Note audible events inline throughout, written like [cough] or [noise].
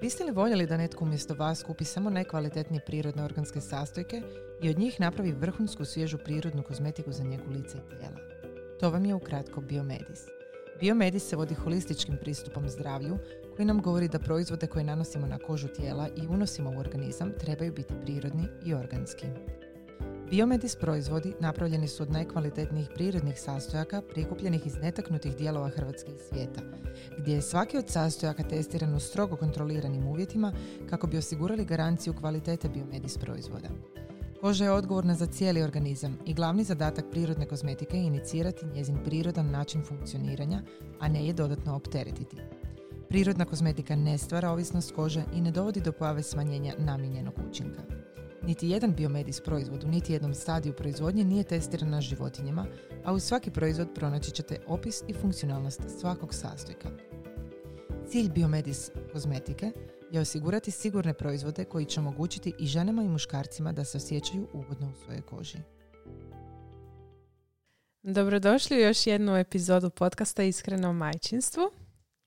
Biste li voljeli da netko umjesto vas kupi samo najkvalitetnije prirodne organske sastojke i od njih napravi vrhunsku svježu prirodnu kozmetiku za njegu lica i tijela? To vam je ukratko Biomedis. Biomedis se vodi holističkim pristupom zdravlju koji nam govori da proizvode koje nanosimo na kožu tijela i unosimo u organizam trebaju biti prirodni i organski. Biomedis proizvodi napravljeni su od najkvalitetnijih prirodnih sastojaka prikupljenih iz netaknutih dijelova Hrvatske svijeta, gdje je svaki od sastojaka testiran u strogo kontroliranim uvjetima kako bi osigurali garanciju kvalitete Biomedis proizvoda. Koža je odgovorna za cijeli organizam i glavni zadatak prirodne kozmetike je inicirati njezin prirodan način funkcioniranja, a ne je dodatno opteretiti. Prirodna kozmetika ne stvara ovisnost kože i ne dovodi do pojave smanjenja namijenjenog učinka. Niti jedan biomedis proizvod u niti jednom stadiju proizvodnje nije testiran na životinjama, a u svaki proizvod pronaći ćete opis i funkcionalnost svakog sastojka. Cilj biomedis kozmetike je osigurati sigurne proizvode koji će omogućiti i ženama i muškarcima da se osjećaju ugodno u svojoj koži. Dobrodošli u još jednu epizodu podcasta Iskreno o majčinstvu.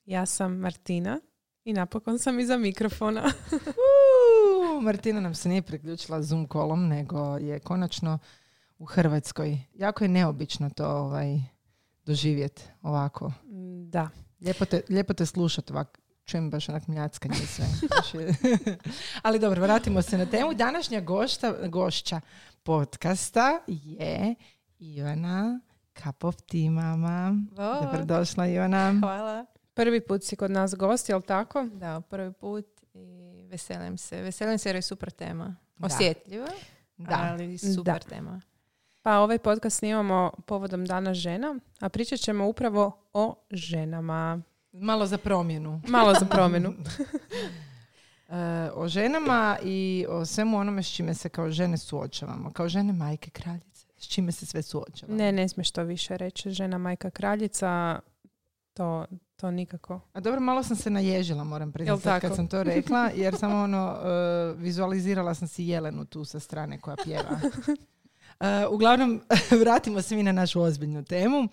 Ja sam Martina i napokon sam iza mikrofona. [laughs] [laughs] Martina nam se nije priključila Zoom kolom, nego je konačno u Hrvatskoj. Jako je neobično to ovaj, doživjeti ovako. Da. Lijepo te, lijepo te slušati ovako. Čujem baš onak mljackanje i sve. [laughs] Ali dobro, vratimo se na temu. Današnja gošta, gošća podcasta je Ivana Cup of Tea mama. Dobrodošla Ivana. Hvala. Prvi put si kod nas gost, jel tako? Da, prvi put veselim se. Veselim se jer je super tema. Osjetljiva, Da. ali super Da. tema. Pa ovaj podcast snimamo povodom Dana žena, a pričat ćemo upravo o ženama. Malo za promjenu. Malo za promjenu. [laughs] [laughs] E, o ženama i o svemu onome s čime se kao žene suočavamo. Kao žene majke kraljice. S čime se sve suočavamo. Ne, ne smiješ to više reći. Žena, majka, kraljica, to, to nikako. A dobro, malo sam se naježila, moram priznati, kad sam to rekla, [laughs] jer samo ono, e, vizualizirala sam si Jelenu tu sa strane koja pjeva. [laughs] E, uglavnom, [laughs] vratimo se mi na našu ozbiljnu temu.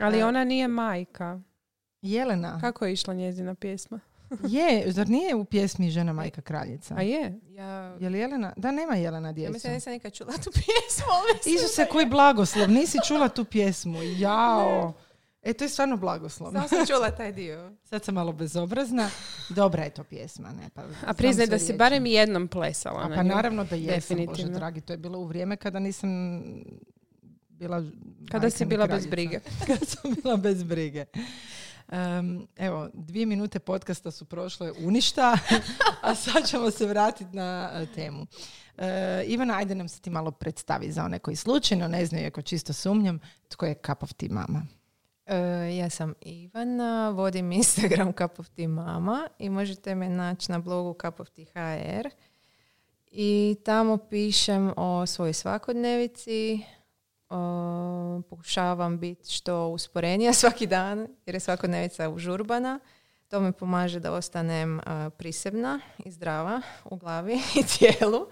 Ali E. ona nije majka. Jelena, Kako je išla njezina pjesma? je, zar nije u pjesmi Žena majka kraljica? A je? Ja, Je li Jelena? Da, nema Jelena ja djecu. mislim da nisam nikad čula tu pjesmu. mislim Isuse, koji blagoslov, nisi čula tu pjesmu. Jao. E, to je stvarno je. blagoslov. Samo sam čula taj dio. [laughs] Sad sam malo bezobrazna. Dobra je to pjesma, ne? Pa, A priznaj da si barem jednom plesala A pa naravno da jesam, Bože Definitivno. dragi. To je bilo u vrijeme kada nisam bila Kada si bila bez brige. [laughs] kada sam bila bez brige. Em, evo, dvije minute podcasta su prošle u ništa, [laughs] a sad ćemo se vratiti na e, temu. E, Ivana, ajde nam se ti malo predstavi za one koji slučajno ne znaju, ako čisto sumnjam, tko je Cup of Tea mama. E, ja sam Ivana, vodim Instagram [laughs] Cup of Tea Mama i možete me naći na blogu Cup of Tea HR. I tamo pišem o svojoj svakodnevici, o, pokušavam biti što usporenija [laughs] svaki dan jer je svakodnevica užurbana. To mi pomaže da ostanem a, prisebna i zdrava u glavi [laughs] i tijelu.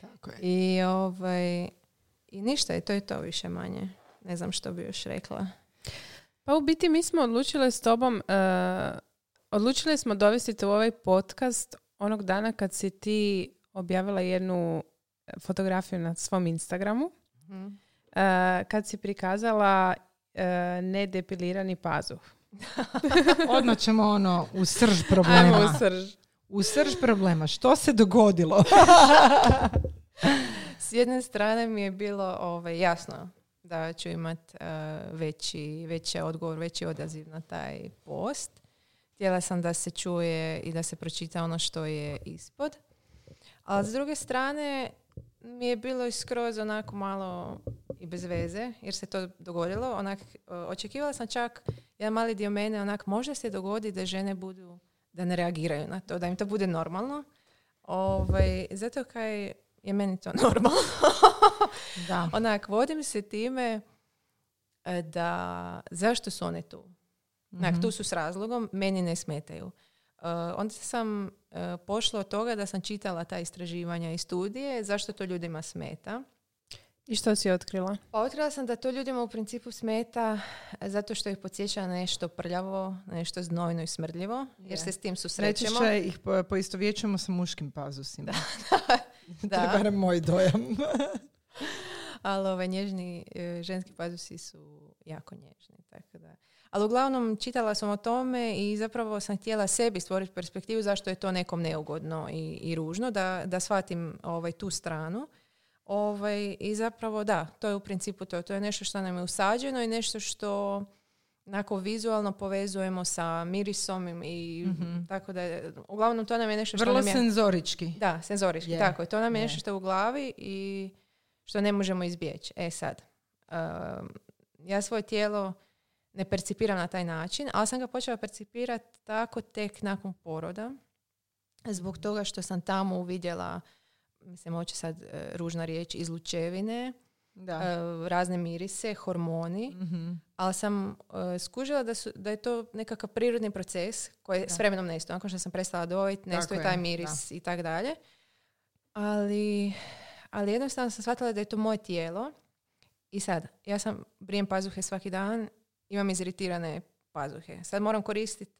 Tako je. I, ovaj, I ništa, i to je to više manje. Ne znam što bi još rekla. Pa u biti mi smo odlučile s tobom, uh, odlučile smo dovesti te u ovaj podcast onog dana kad si ti objavila jednu fotografiju na svom Instagramu, Mhm. uh, kad si prikazala uh, nedepilirani pazuh. [laughs] Odmah ćemo ono u srž problema. Ajmo u srž. U srž problema. Što se dogodilo? S jedne strane mi je bilo ovaj, jasno da ću imat eh, veći, veći odgovor, veći odaziv na taj post. Htjela sam da se čuje i da se pročita ono što je ispod. Ali s druge strane mi je bilo skroz onako malo i bez veze, jer se to dogodilo. Onak, eh, očekivala sam čak jedan mali dio mene, onak, možda se dogodi da žene budu, da ne reagiraju na to, da im to bude normalno. Ovaj, zato kaj je meni to [laughs] normalno. Da. Onak, vodim se time e, da zašto su one tu? Onak, Mhm. tu su s razlogom, meni ne smetaju. E, onda sam e, pošla od toga da sam čitala ta istraživanja i studije, zašto to ljudima smeta. I što si otkrila? Pa otkrila sam da to ljudima u principu smeta zato što ih podsjeća na nešto prljavo, na nešto znojno i smrdljivo, jer Je. se s tim susrećemo. Najčešće ih po, poistovjećujemo sa muškim pazusima. to [laughs] Da. Je barem moj dojam. [laughs] Ali ovaj, nježni e, ženski pazusi su jako nježni. Tako da. Ali uglavnom čitala sam o tome i zapravo sam htjela sebi stvoriti perspektivu zašto je to nekom neugodno i, i ružno, da, da shvatim ovaj, tu stranu. Ovaj, I zapravo da, to je u principu to. To je nešto što nam je usađeno i nešto što onako vizualno povezujemo sa mirisom i Mhm. tako da je, uglavnom to nam je nešto što Vrlo nam je... senzorički. Da, senzorički, Je, tako je. To nam je je. nešto što je u glavi i što ne možemo izbjeći. E sad, um, ja svoje tijelo ne percipiram na taj način, ali sam ga počela percipirati tako tek nakon poroda, zbog toga što sam tamo uvidjela, mislim, hoće sad e, ružna riječ, izlučevine, Da. e, razne mirise, hormoni, Mhm. ali sam e, skužila da, su, da je to nekakav prirodni proces koji Da. s vremenom nestao. Nakon što sam prestala dojiti, nestao je taj je, miris i tako dalje. Ali, ali jednostavno sam shvatila da je to moje tijelo. I sad, ja sam brijem pazuhe svaki dan, imam iziritirane pazuhe. Sad moram koristiti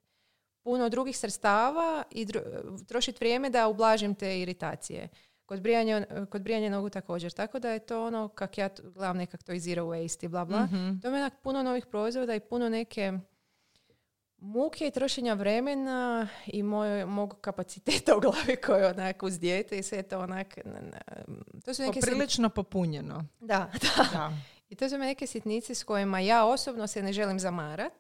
puno drugih sredstava i dru- trošiti vrijeme da ublažim te iritacije. Kod brijanja, kod brijanja nogu također. Tako da je to ono kak ja gledam nekak to i zero waste i bla bla. Mhm. To je puno novih proizvoda i puno neke muke i trošenja vremena i moj, mog kapaciteta u glavi koji je onak uz dijete i sve to onak... n- n- To su neke sit- Poprilično popunjeno. Da, [laughs] da. Da. I to su me neke sitnice s kojima ja osobno se ne želim zamarat.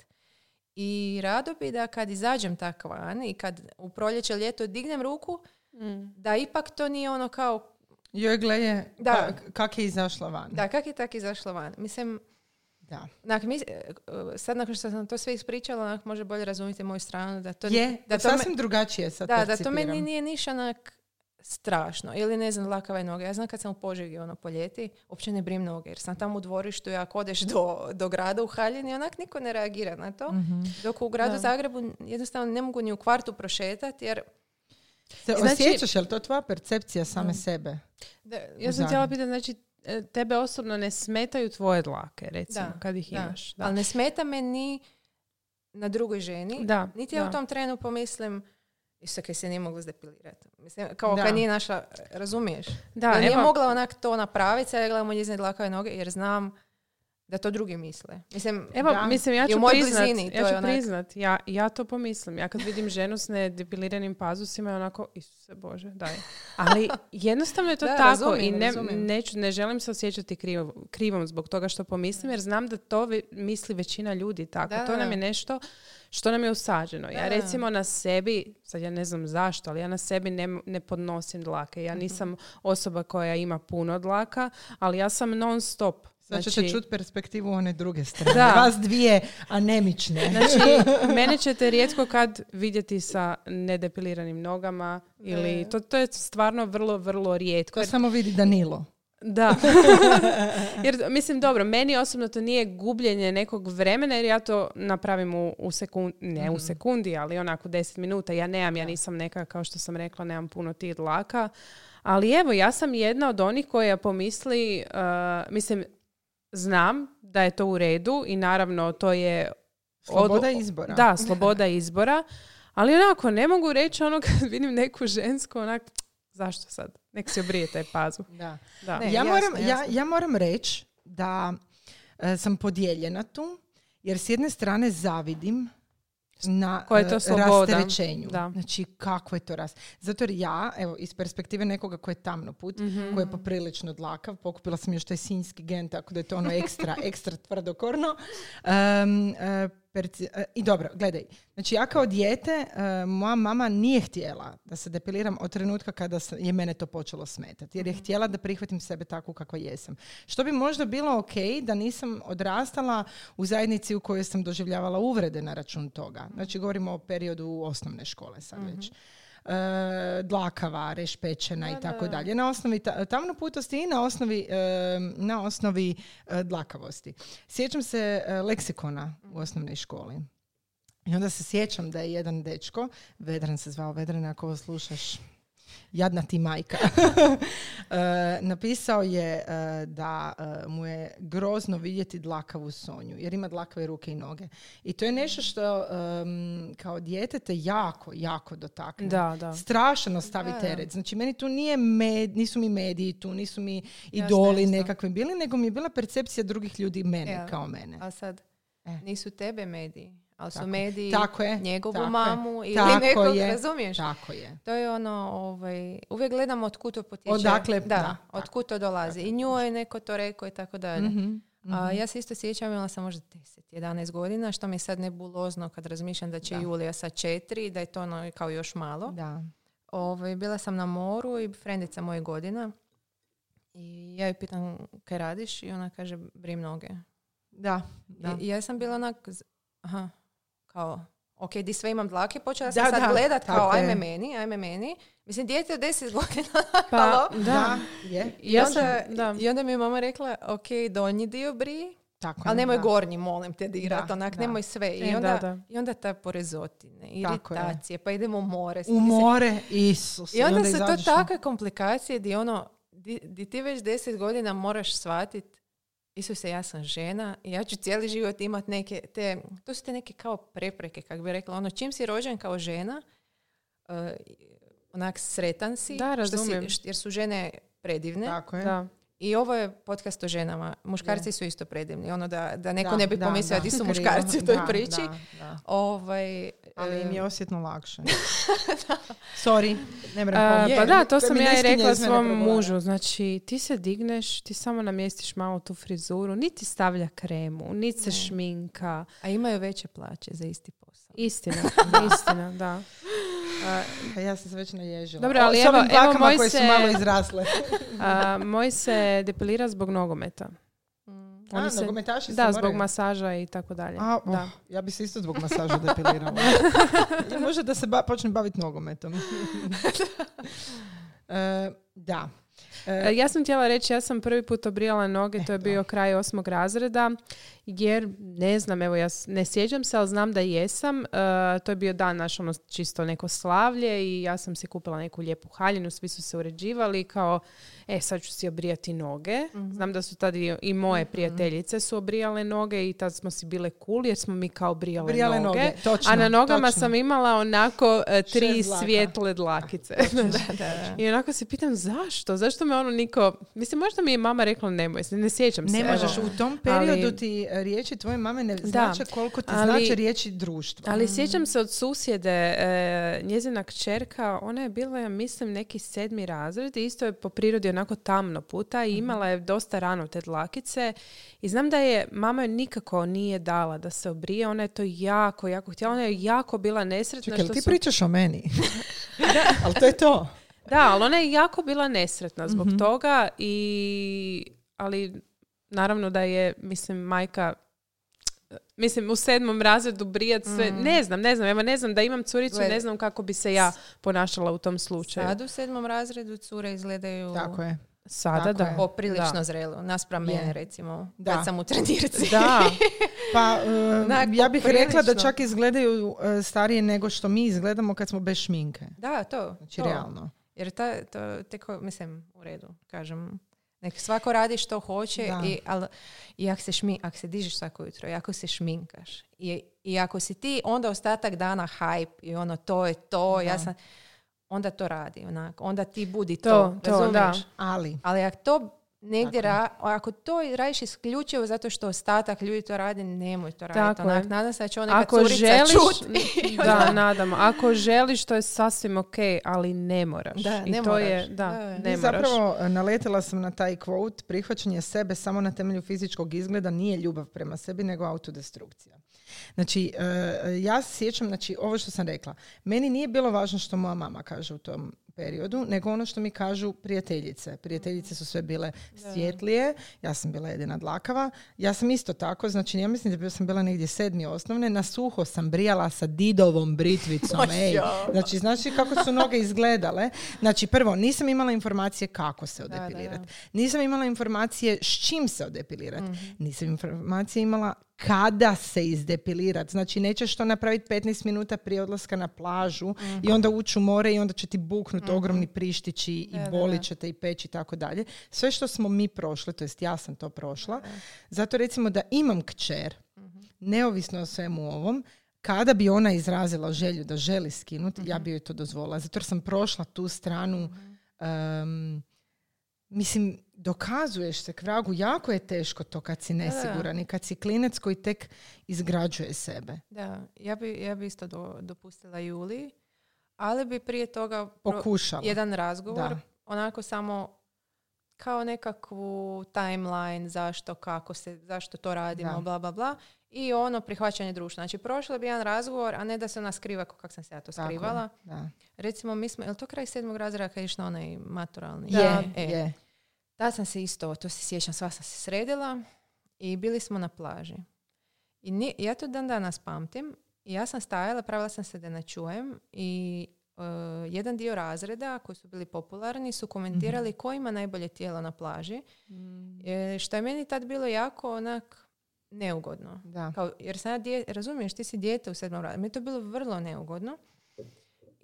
I rado bi da kad izađem tak van i kad u proljeće, ljeto dignem ruku, Mm. da ipak to nije ono kao, Joj, gle je, Da. ka- kak je izašla van. da, kak je tak izašla van. Mislim, Da. Onak, mi, e, sad nakon što sam to sve ispričala, onak može bolje razumjeti moju stranu. Da to, je, da to me- sasvim drugačije sad da, da to meni nije niš onak strašno. Ili ne znam, lakave noge. Ja znam kad sam u Požegi ono po ljeti, uopće ne brim noge. Jer sam tamo u dvorištu i ako odeš do, do grada u Haljini, onak niko ne reagira na to. Mhm. Dok u gradu Da. Zagrebu jednostavno ne mogu ni u kvartu prošetati jer Se Znači- osjećaš, je li to tvoja percepcija same Da. sebe? da, Ja sam htjela pitati, znači, e, tebe osobno ne smetaju tvoje dlake, recimo, Da, kad ih da. imaš. Da. ali ne smeta me ni na drugoj ženi. Da, Niti ja da. u tom trenu pomislim Isto kaj se nije mogla zdepilirati. Mislim, kao Da. kad nije naša, razumiješ? Da, Ja nije evo, mogla onak to napraviti, sad ja gledam u njezine dlakave noge jer znam da to drugi misle. Mislim, Evo, Da. mislim, ja ću priznat, blizini, ja ću onak- priznat, ja, ja to pomislim. Ja kad vidim ženu s nedepiliranim pazusima, je onako, Isuse Bože, daj. Ali jednostavno je to [laughs] Da, tako razumijem, i ne, neću, ne želim se osjećati krivo, krivom zbog toga što pomislim, jer znam da to vi- misli većina ljudi tako. Da, to nam je nešto što nam je usađeno. Ja recimo na sebi, sad ja ne znam zašto, ali ja na sebi ne, ne podnosim dlake. Mhm. Ja nisam osoba koja ima puno dlaka, ali ja sam non stop. Sad ćete Znači- čuti perspektivu one druge strane. Da. Vas dvije anemične. [laughs] Znači, [laughs] mene ćete rijetko kad vidjeti sa nedepiliranim nogama ili Da. to, to je stvarno vrlo, vrlo rijetko. To Jer- samo vidi Danilo. da. [laughs] jer, mislim, dobro, meni osobno to nije gubljenje nekog vremena jer ja to napravim u, u sekundi, ne u sekundi, ali onako 10 minuta. Ja nemam, ja nisam neka, kao što sam rekla, nemam puno tih dlaka. Ali evo, ja sam jedna od onih koja pomisli, uh, mislim, znam da je to u redu i naravno to je Sloboda odlu- izbora. Da, sloboda izbora. Ali onako, ne mogu reći ono kad [laughs] vidim neku žensku, onak, zašto sad? Nek si obrije taj pazu. Da. Da. Ne, ja, jasno, moram, ja, jasno. ja moram reći da e, sam podijeljena tu, jer s jedne strane zavidim na Koja je to e, sloboda. rasterećenju. Da. Znači, kako je to rast. Zato jer ja, evo, iz perspektive nekoga ko je tamno put, Mhm. koji je poprilično dlakav, pokupila sam još taj sinjski gen, tako da je to ono ekstra, [laughs] ekstra tvrdokorno. Em, e, perci- e, I dobro, gledaj, znači ja kao dijete, e, moja mama nije htjela da se depiliram od trenutka kada je mene to počelo smetati, jer je htjela da prihvatim sebe takvu kakva jesam. Što bi možda bilo ok da nisam odrastala u zajednici u kojoj sam doživljavala uvrede na račun toga. Znači govorimo o periodu osnovne škole sad već. e, dlakava, rešpečena i tako da. dalje. Na osnovi ta, tamnoputosti i na osnovi, e, na osnovi e, dlakavosti. Sjećam se e, leksikona u osnovnoj školi. I onda se sjećam da je jedan dečko, Vedran se zvao, Vedran, ako ovo slušaš, jadna ti majka, [laughs] E, napisao je e, da e, mu je grozno vidjeti dlakavu Sonju, jer ima dlakave ruke i noge. I to je nešto što kao dijete te jako, jako dotakne. Da, da. Strašno stavi Da, teret. Znači, meni tu nije med, nisu mi mediji tu, nisu mi idoli jasno. nekakvi bili, nego mi je bila percepcija drugih ljudi mene Ja. kao mene. A sad, E. nisu tebe mediji, ali su Tako je. mediji Tako je, njegovu tako je. mamu ili Tako nekog, je. razumiješ? Tako je. To je ono, ovaj, uvijek gledamo od to potječe. Odakle, da, da, od tako, kud to dolazi. I nju je neko to rekao i tako dalje. Mhm, A, mhm. ja se isto sjećam, imala sam možda 10, 11 godina, što mi je sad nebulozno kad razmišljam da će Da. Julija sa četiri, da je to ono kao još malo. Da. Ovaj, bila sam na moru i frendica moje godina. I ja joj pitam kaj radiš i ona kaže brim noge. Da. da. I ja sam bila onak, aha, kao, ok, di sve imam dlake, počela Da, sam sad da, gledat kao, tako je. ajme meni, ajme meni. Mislim, dijete od 10 [laughs] godina, Pa, da. je. I, Ja onda, sam- da. I onda mi je mama rekla, ok, donji dio bri, Tako ali nemoj da. gornji, molim te dirat, Da, onak, da. nemoj sve. I E, onda, da, da. I onda ta porezotine, iritacije, pa idemo u more. U more, Isus. I onda su to izađeš na- takve komplikacije di ono, di, di ti već deset godina moraš shvatit Isuse, ja sam žena i ja ću cijeli život imat neke te, to su te neke kao prepreke, kak bi rekla. Ono, čim si rođen kao žena, eh, onak sretan si, Da, što si- jer su žene predivne. Tako je. Da. I ovo je podcast o ženama. Muškarci su isto predivni. Ono da, da neko Da, ne bi da, pomislio da. di su muškarci u toj priči. Ovaj, Ali im eh, je osjetno lakše. [laughs] Sorry, ne A, pomoći. pa da, to sam ja i rekla svom mužu. Znači, ti se digneš, ti samo namjestiš malo tu frizuru, niti stavlja kremu, niti se šminka. a imaju veće plaće za isti posao. Istina, istina, da. [laughs] A ja sam se već naježila. Dobro, ali s ovim evo- evo moj koje su se- malo izrasle. A, moj se depilira zbog nogometa. A, Oni se- nogometaši se Da, zbog moraju- masaža i tako dalje. A, oh, da. ja bi se isto zbog masaža depilirala. [laughs] I Može da se ba, počne baviti nogometom. [laughs] E, da. E, E, Ja sam htjela reći, ja sam prvi put obrijala noge, to je da. bio kraj osmog razreda, jer ne znam, evo ja ne sjećam se, ali znam da jesam. E, to je bio dan naš ono čisto neko slavlje i ja sam si kupila neku lijepu haljinu, svi su se uređivali kao, e sad ću si obrijati noge. Znam da su tad i, i moje prijateljice su obrijale noge i tad smo si bile cool jer smo mi kao obrijale, Obrijale noge. noge, točno, A na nogama točno. sam imala onako e, tri Šest dlaka. svijetle dlakice. [laughs] I onako se pitam zašto? Zašto me ono niko... Mislim, možda mi je mama rekla nemoj se, ne sjećam se. ne možeš, u tom periodu Ali- ti e, riječi tvoje mame ne znače koliko ti ali- znače riječi društva. Ali sjećam se od susjede, e, njezina kćerka, ona je bila, ja mislim, neki sedmi razred i isto je po prirodi onako tamno puta i imala je dosta rano te dlakice i znam da je, mama joj nikako nije dala da se obrije, ona je to jako, jako htjela, ona je jako bila nesretna Čekaj, što ti su... pričaš o meni? [laughs] ali to je to. Da, ali ona je jako bila nesretna zbog Mhm. toga i ali naravno da je mislim majka mislim u sedmom razredu brijat sve, ne znam, ne znam, evo ne znam da imam curicu, Gled- ne znam kako bi se ja ponašala u tom slučaju. Sad u sedmom razredu cure izgledaju Tako je. Sada Tako da. je. poprilično Da. zrelo. Naspram Je. mene recimo. Da. Kad sam u trenirci. Da, [laughs] Pa e, Onak, ja bih rekla da čak izgledaju e, starije nego što mi izgledamo kad smo bez šminke. Da, to. Znači, to. realno. Jer ta, to, teko, mislim, u redu, kažem, nek svako radi što hoće, Da. i, ali, i ako se, šmi, ako se dižeš svako jutro, i ako se šminkaš, i, i ako si ti onda ostatak dana hype i ono to je to, ja Da. sam, onda to radi, onak, onda ti budi to, To, to, da. Ali, Ali ako to negdje je. ra- ako to radiš isključivo zato što ostatak ljudi to radi, nemoj to raditi. Tako je. Onak, nadam se da će ona ako curica želiš, čut. [laughs] da, [laughs] nadamo, ako želiš to je sasvim ok, ali ne moraš. Da, I ne to je, moraš. da, Da, da. ne I moraš. zapravo e, naletila sam na taj quote, prihvaćanje sebe samo na temelju fizičkog izgleda nije ljubav prema sebi, nego autodestrukcija. Znači, e, ja se sjećam, znači, ovo što sam rekla, meni nije bilo važno što moja mama kaže u tom periodu, nego ono što mi kažu prijateljice. Prijateljice su sve bile svjetlije, ja sam bila jedina dlakava. Ja sam isto tako, znači ja mislim da sam bila negdje sedmi osnovne, na suho sam brijala sa didovom britvicom. [laughs] Ej. Znači, znači kako su noge izgledale. Znači, prvo, nisam imala informacije kako se odepilirati. Nisam imala informacije s čim se odepilirati. Nisam informacije imala kada se izdepilirati. Znači, nećeš to napraviti 15 minuta prije odlaska na plažu i onda ući u more i onda će ti buknuti ogromni prištići i bolit će te i peći i tako dalje. Sve što smo mi prošli, to jest ja sam to prošla, zato recimo da imam kćer, neovisno o svemu ovom, kada bi ona izrazila želju da želi skinuti, ja bi joj to dozvolila. Zato jer sam prošla tu stranu em, mislim, dokazuješ se k vragu, jako je teško to kad si nesiguran i kad si klinec koji tek izgrađuje sebe. Da, ja bi, ja bi isto do, dopustila Juli, ali bi prije toga pro- Pokušala. jedan razgovor, Da. onako samo kao nekakvu timeline zašto, kako se, zašto to radimo, Da. bla, bla, bla. I ono prihvaćanje društva. Znači, prošla bi jedan razgovor, a ne da se ona skriva kako sam se ja to Tako skrivala. Da. Recimo, mi smo, je li to kraj sedmog razreda kad je išla onaj maturalni? Je, E, je. Tad sam se isto, to se sjećam, sva sam se sredila i bili smo na plaži. I ni- ja to dan danas pamtim. I ja sam stajala, pravila sam se da ne čujem i e, jedan dio razreda koji su bili popularni su komentirali ko ima najbolje tijelo na plaži. E, što je meni tad bilo jako onak neugodno. Da. Kao, jer sam ja dje- razumiješ, ti si dijete u sedmom razredu. Meni je to bilo vrlo neugodno.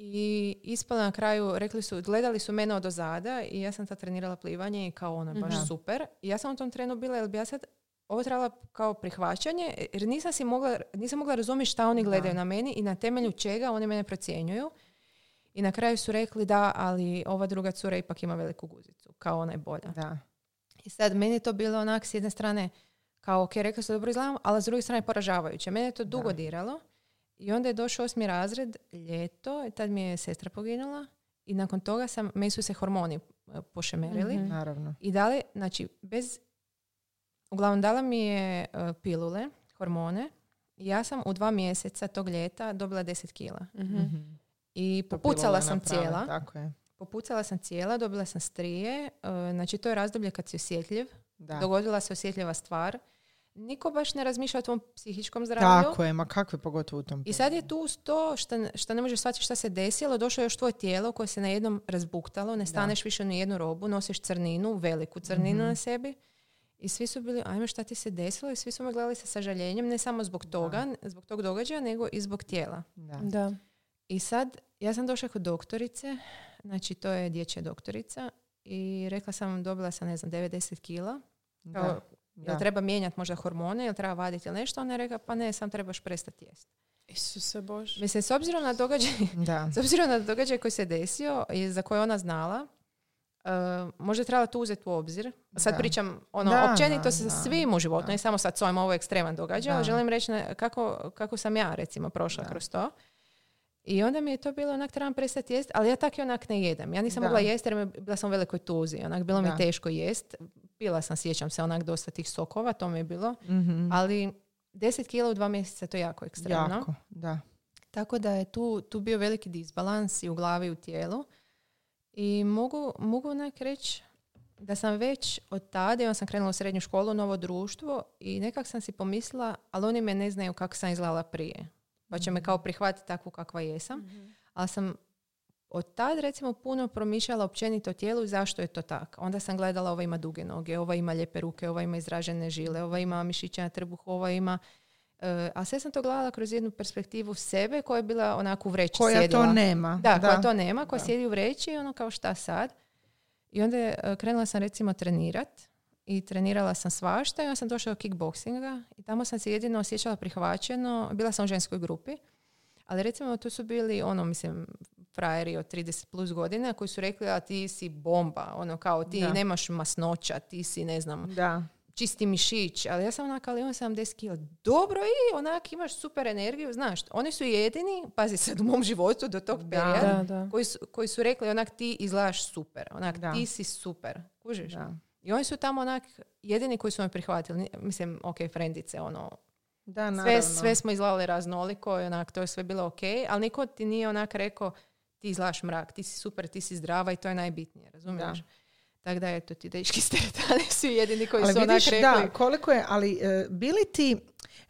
I ispala na kraju, rekli su, gledali su mene od ozada i ja sam tad trenirala plivanje i kao ono baš Mhm. super. I ja sam u tom trenu bila, jer bi ja sad ovo trebala kao prihvaćanje, jer nisam si mogla, nisam mogla razumjeti šta oni gledaju na meni i na temelju čega oni mene procjenjuju. I na kraju su rekli da, ali ova druga cura ipak ima veliku guzicu, kao ona je bolja. Da. I sad, meni je to bilo onak s jedne strane kao, ok, rekla su dobro izgledam, ali s druge strane poražavajuće. Mene je to dugo Da. diralo i onda je došao osmi razred, ljeto, i tad mi je sestra poginula i nakon toga sam, meni su se hormoni e, pošemerili Mhm. Naravno. i dali, znači, bez, uglavnom dala mi je e, pilule, hormone, i ja sam u dva mjeseca tog ljeta dobila 10 kila. Mhm. Mhm. I popucala sam naprave, cijela. Tako je. Popucala sam cijela, dobila sam strije. e, Znači, to je razdoblje kad si osjetljiv. Da. Dogodila se osjetljiva stvar. Niko baš ne razmišlja o tvom psihičkom zdravlju. Tako je, ma kakve pogotovo u tom I sad je tu to što, ne- što ne možeš shvatiti šta se desilo, došlo je još tvoje tijelo koje se na jednom razbuktalo, ne staneš više ni jednu robu, nosiš crninu, veliku crninu Mhm. na sebi. I svi su bili, ajme šta ti se desilo? I svi su me gledali sa sažaljenjem, ne samo zbog toga, zbog tog događaja, nego i zbog tijela. Da. Da. I sad, ja sam došla kod doktorice, znači to je dječja doktorica, i rekla sam, dobila sam, ne znam, 90 kila. Kao, Da. Jel Da. treba mijenjati možda hormone, jel treba vaditi ili nešto? Ona je rekla, pa ne, sam trebaš prestati jesti. Isuse Bože. Mislim, s obzirom na događaj, [laughs] Da. s obzirom na događaj koji se desio i za koje ona znala, uh, možda je trebala to uzeti u obzir. Sad Da. pričam, ono, Da, općenito da, sa da. svim u životu, Da. ne samo sad s ovim, ovo ekstreman događaj, ali želim reći na- kako, kako sam ja, recimo, prošla Da. kroz to. I onda mi je to bilo, onak, trebam prestati jest, ali ja tak i onak ne jedem. Ja nisam Da. mogla jesti jer bila sam u velikoj tuzi. Onak, bilo mi Da. teško jest. Pila sam, sjećam se, onak dosta tih sokova, to mi je bilo. Mhm. Ali 10 kila u dva mjeseca to je jako ekstremno. Jako, da. Tako da je tu, tu bio veliki disbalans i u glavi i u tijelu. I mogu, mogu onak reći da sam već od tada, ja sam krenula u srednju školu, novo društvo i nekak sam si pomislila, ali oni me ne znaju kako sam izgledala prije. Pa će me kao prihvatiti takvu kakva jesam. Ali sam od tad recimo puno promišljala općenito tijelu i zašto je to tako. Onda sam gledala ova ima duge noge, ova ima lijepe ruke, ova ima izražene žile, ova ima mišiće na trbuhu, ova ima... E, a sve sam to gledala kroz jednu perspektivu sebe koja je bila onako u vreći Koja sjedila. to nema. Da, koja to nema, koja Da. sjedi u vreći i ono kao šta sad. I onda je, krenula sam recimo trenirat i trenirala sam svašta i onda sam došla do kickboxinga i tamo sam se jedino osjećala prihvaćeno. Bila sam u ženskoj grupi, ali recimo tu su bili ono, mislim, frajeri od 30 plus godina koji su rekli a ti si bomba, ono kao ti Da. nemaš masnoća, ti si ne znam, Da. čisti mišić, ali ja sam onak, ali imam 70 kila. Dobro i onak imaš super energiju, znaš, oni su jedini, pazi sad u mom životu do tog Da. perioda, Da, da. koji su, koji su rekli onak ti izgledaš super, onak Da. ti si super, kužiš? Da. I oni su tamo onak jedini koji su me prihvatili, mislim, ok, frendice, ono, Da, sve, sve smo izgledali raznoliko i onak, to je sve bilo ok, ali niko ti nije onak rekao ti izlaš mrak, ti si super, ti si zdrava i to je najbitnije, razumiješ? Tako da, eto, ti dečki s teretane su jedini koji ali su vidiš, onak da, rekli. koliko je, ali e, bili ti,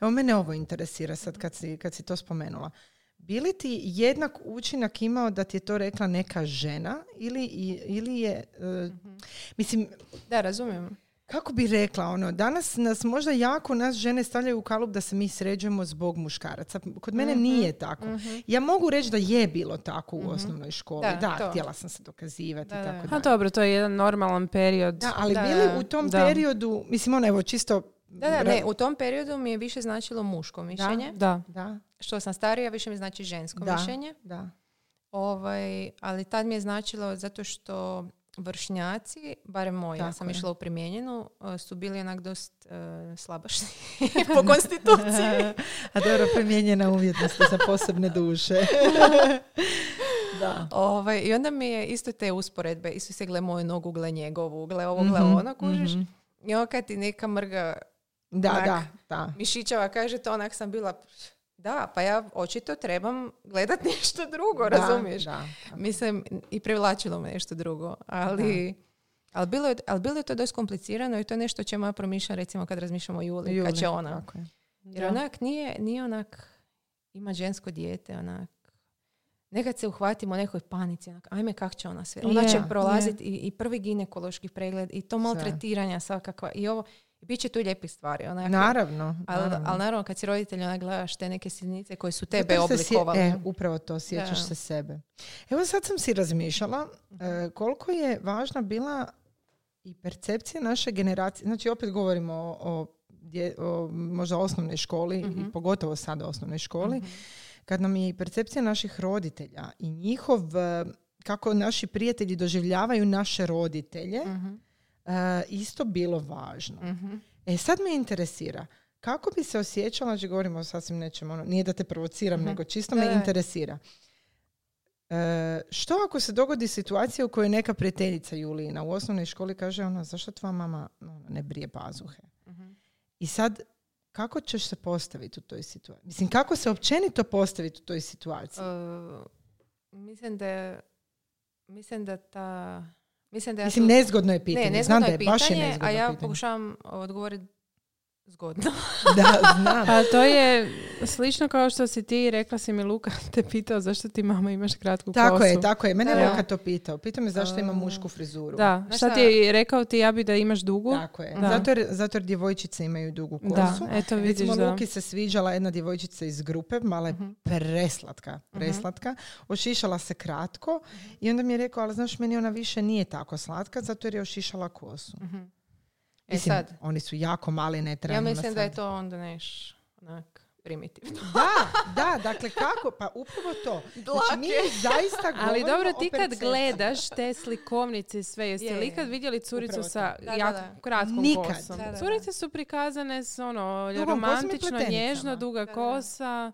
evo mene ovo interesira sad kad si, kad si to spomenula. Bili ti jednak učinak imao da ti je to rekla neka žena ili, ili je, e, mislim, Da, razumijem. Kako bi rekla, ono, danas nas možda jako nas žene stavljaju u kalup da se mi sređujemo zbog muškaraca. Kod mene Mhm, nije tako. Ja mogu reći da je bilo tako u osnovnoj školi. Da, Da, to. htjela sam se dokazivati Da, i da. tako Ha dalje. dobro, to je jedan normalan period. Da, ali Da, bili da. u tom Da. periodu, mislim, ono, evo, čisto... Da, da, ne, u tom periodu mi je više značilo muško mišljenje. Da. Da, Što sam starija, više mi znači žensko Da. mišljenje. da. Ovaj, ali tad mi je značilo zato što vršnjaci, barem moji, ja sam je. išla u primijenjenu, eh, su bili onak dost eh, slabašni [laughs] po konstituciji. [laughs] A dobro, primijenjena umjetnost za posebne duše. [laughs] da. ovaj, I onda mi je isto te usporedbe, isto se gle moju nogu, gle njegovu, gle ovo, gle Mhm, ono, kužiš. mhm. I onda kad ti neka mrga Da, Onak. da, da. mišićava kaže to, onak sam bila, da, pa ja očito trebam gledat [laughs] nešto drugo, Da, razumiješ? Da, Mislim, i privlačilo me nešto drugo, ali... Ali bilo, je, ali bilo je to dosta komplicirano i to je nešto o čemu ja promišljam recimo kad razmišljamo o Juli, Juli, kad će ona. tako je. Jer onak nije, nije onak, ima žensko dijete, onak, nekad se uhvatimo u nekoj panici, onak, ajme kak će ona sve. Ona Je, će prolaziti i, i prvi ginekološki pregled i to maltretiranja svakakva i ovo. I bit će tu lijepih stvari. Onak, Naravno. ali, naravno. ali naravno kad si roditelj onak gledaš te neke sitnice koje su tebe Zato jer se. E, upravo to, sjećaš Da. se sebe. Evo sad sam si razmišljala e, koliko je važna bila i percepcija naše generacije. Znači opet govorimo o, o, dje- o možda osnovnoj školi Mhm. i pogotovo sada osnovnoj školi. Kad nam je i percepcija naših roditelja i njihov, e, kako naši prijatelji doživljavaju naše roditelje, Mhm, e, isto bilo važno. mhm. E sad me interesira, kako bi se osjećala, znači govorimo o sasvim nečem, ono, nije da te provociram, Mhm. nego čisto me da. interesira. E, što ako se dogodi situacija u kojoj neka prijateljica Julina u osnovnoj školi kaže ona, zašto tvoja mama ono, ne brije pazuhe? Mhm. I sad, kako ćeš se postaviti u toj situaciji? Mislim, kako se općenito postaviti u toj situaciji? Uh, mislim da mislim da ta mislim da ja Mislim, tu- nezgodno je pitanje. ne, Znam nezgodno da je je, baš je pitanje, nezgodno a ja pitanje. pokušavam odgovoriti zgodno. [laughs] Da, znam. Pa to je slično kao što si ti rekla si mi Luka [laughs] te pitao zašto ti mama imaš kratku Tako kosu. je, tako je. Mene Da. je Luka to pitao. Pitao me zašto ima A. mušku frizuru. Da, Znaš šta šta? ti je rekao ti ja bi da imaš dugu? Tako je. Da. Zato, jer, zato jer djevojčice imaju dugu kosu. Da, eto vidiš Recimo, da. Luki se sviđala jedna djevojčica iz grupe, mala je Mhm. preslatka, preslatka. Ošišala se kratko i onda mi je rekao, ali znaš, meni ona više nije tako slatka, zato jer je ošišala kosu. E Mislim, sad, oni su jako mali, ne treba ja mislim da je to onda neš onak primitivno. Da, [laughs] da, dakle kako? Pa upravo to. Znači, mi zaista [laughs] Ali dobro, ti kad gledaš te slikovnice i sve, jeste Je, li ikad vidjeli curicu sa. Da, da, jako da. kratkom Nikad. kosom? Da, da, da. Curice su prikazane s ono, Dugom romantično, nježno, duga Da, da. kosa.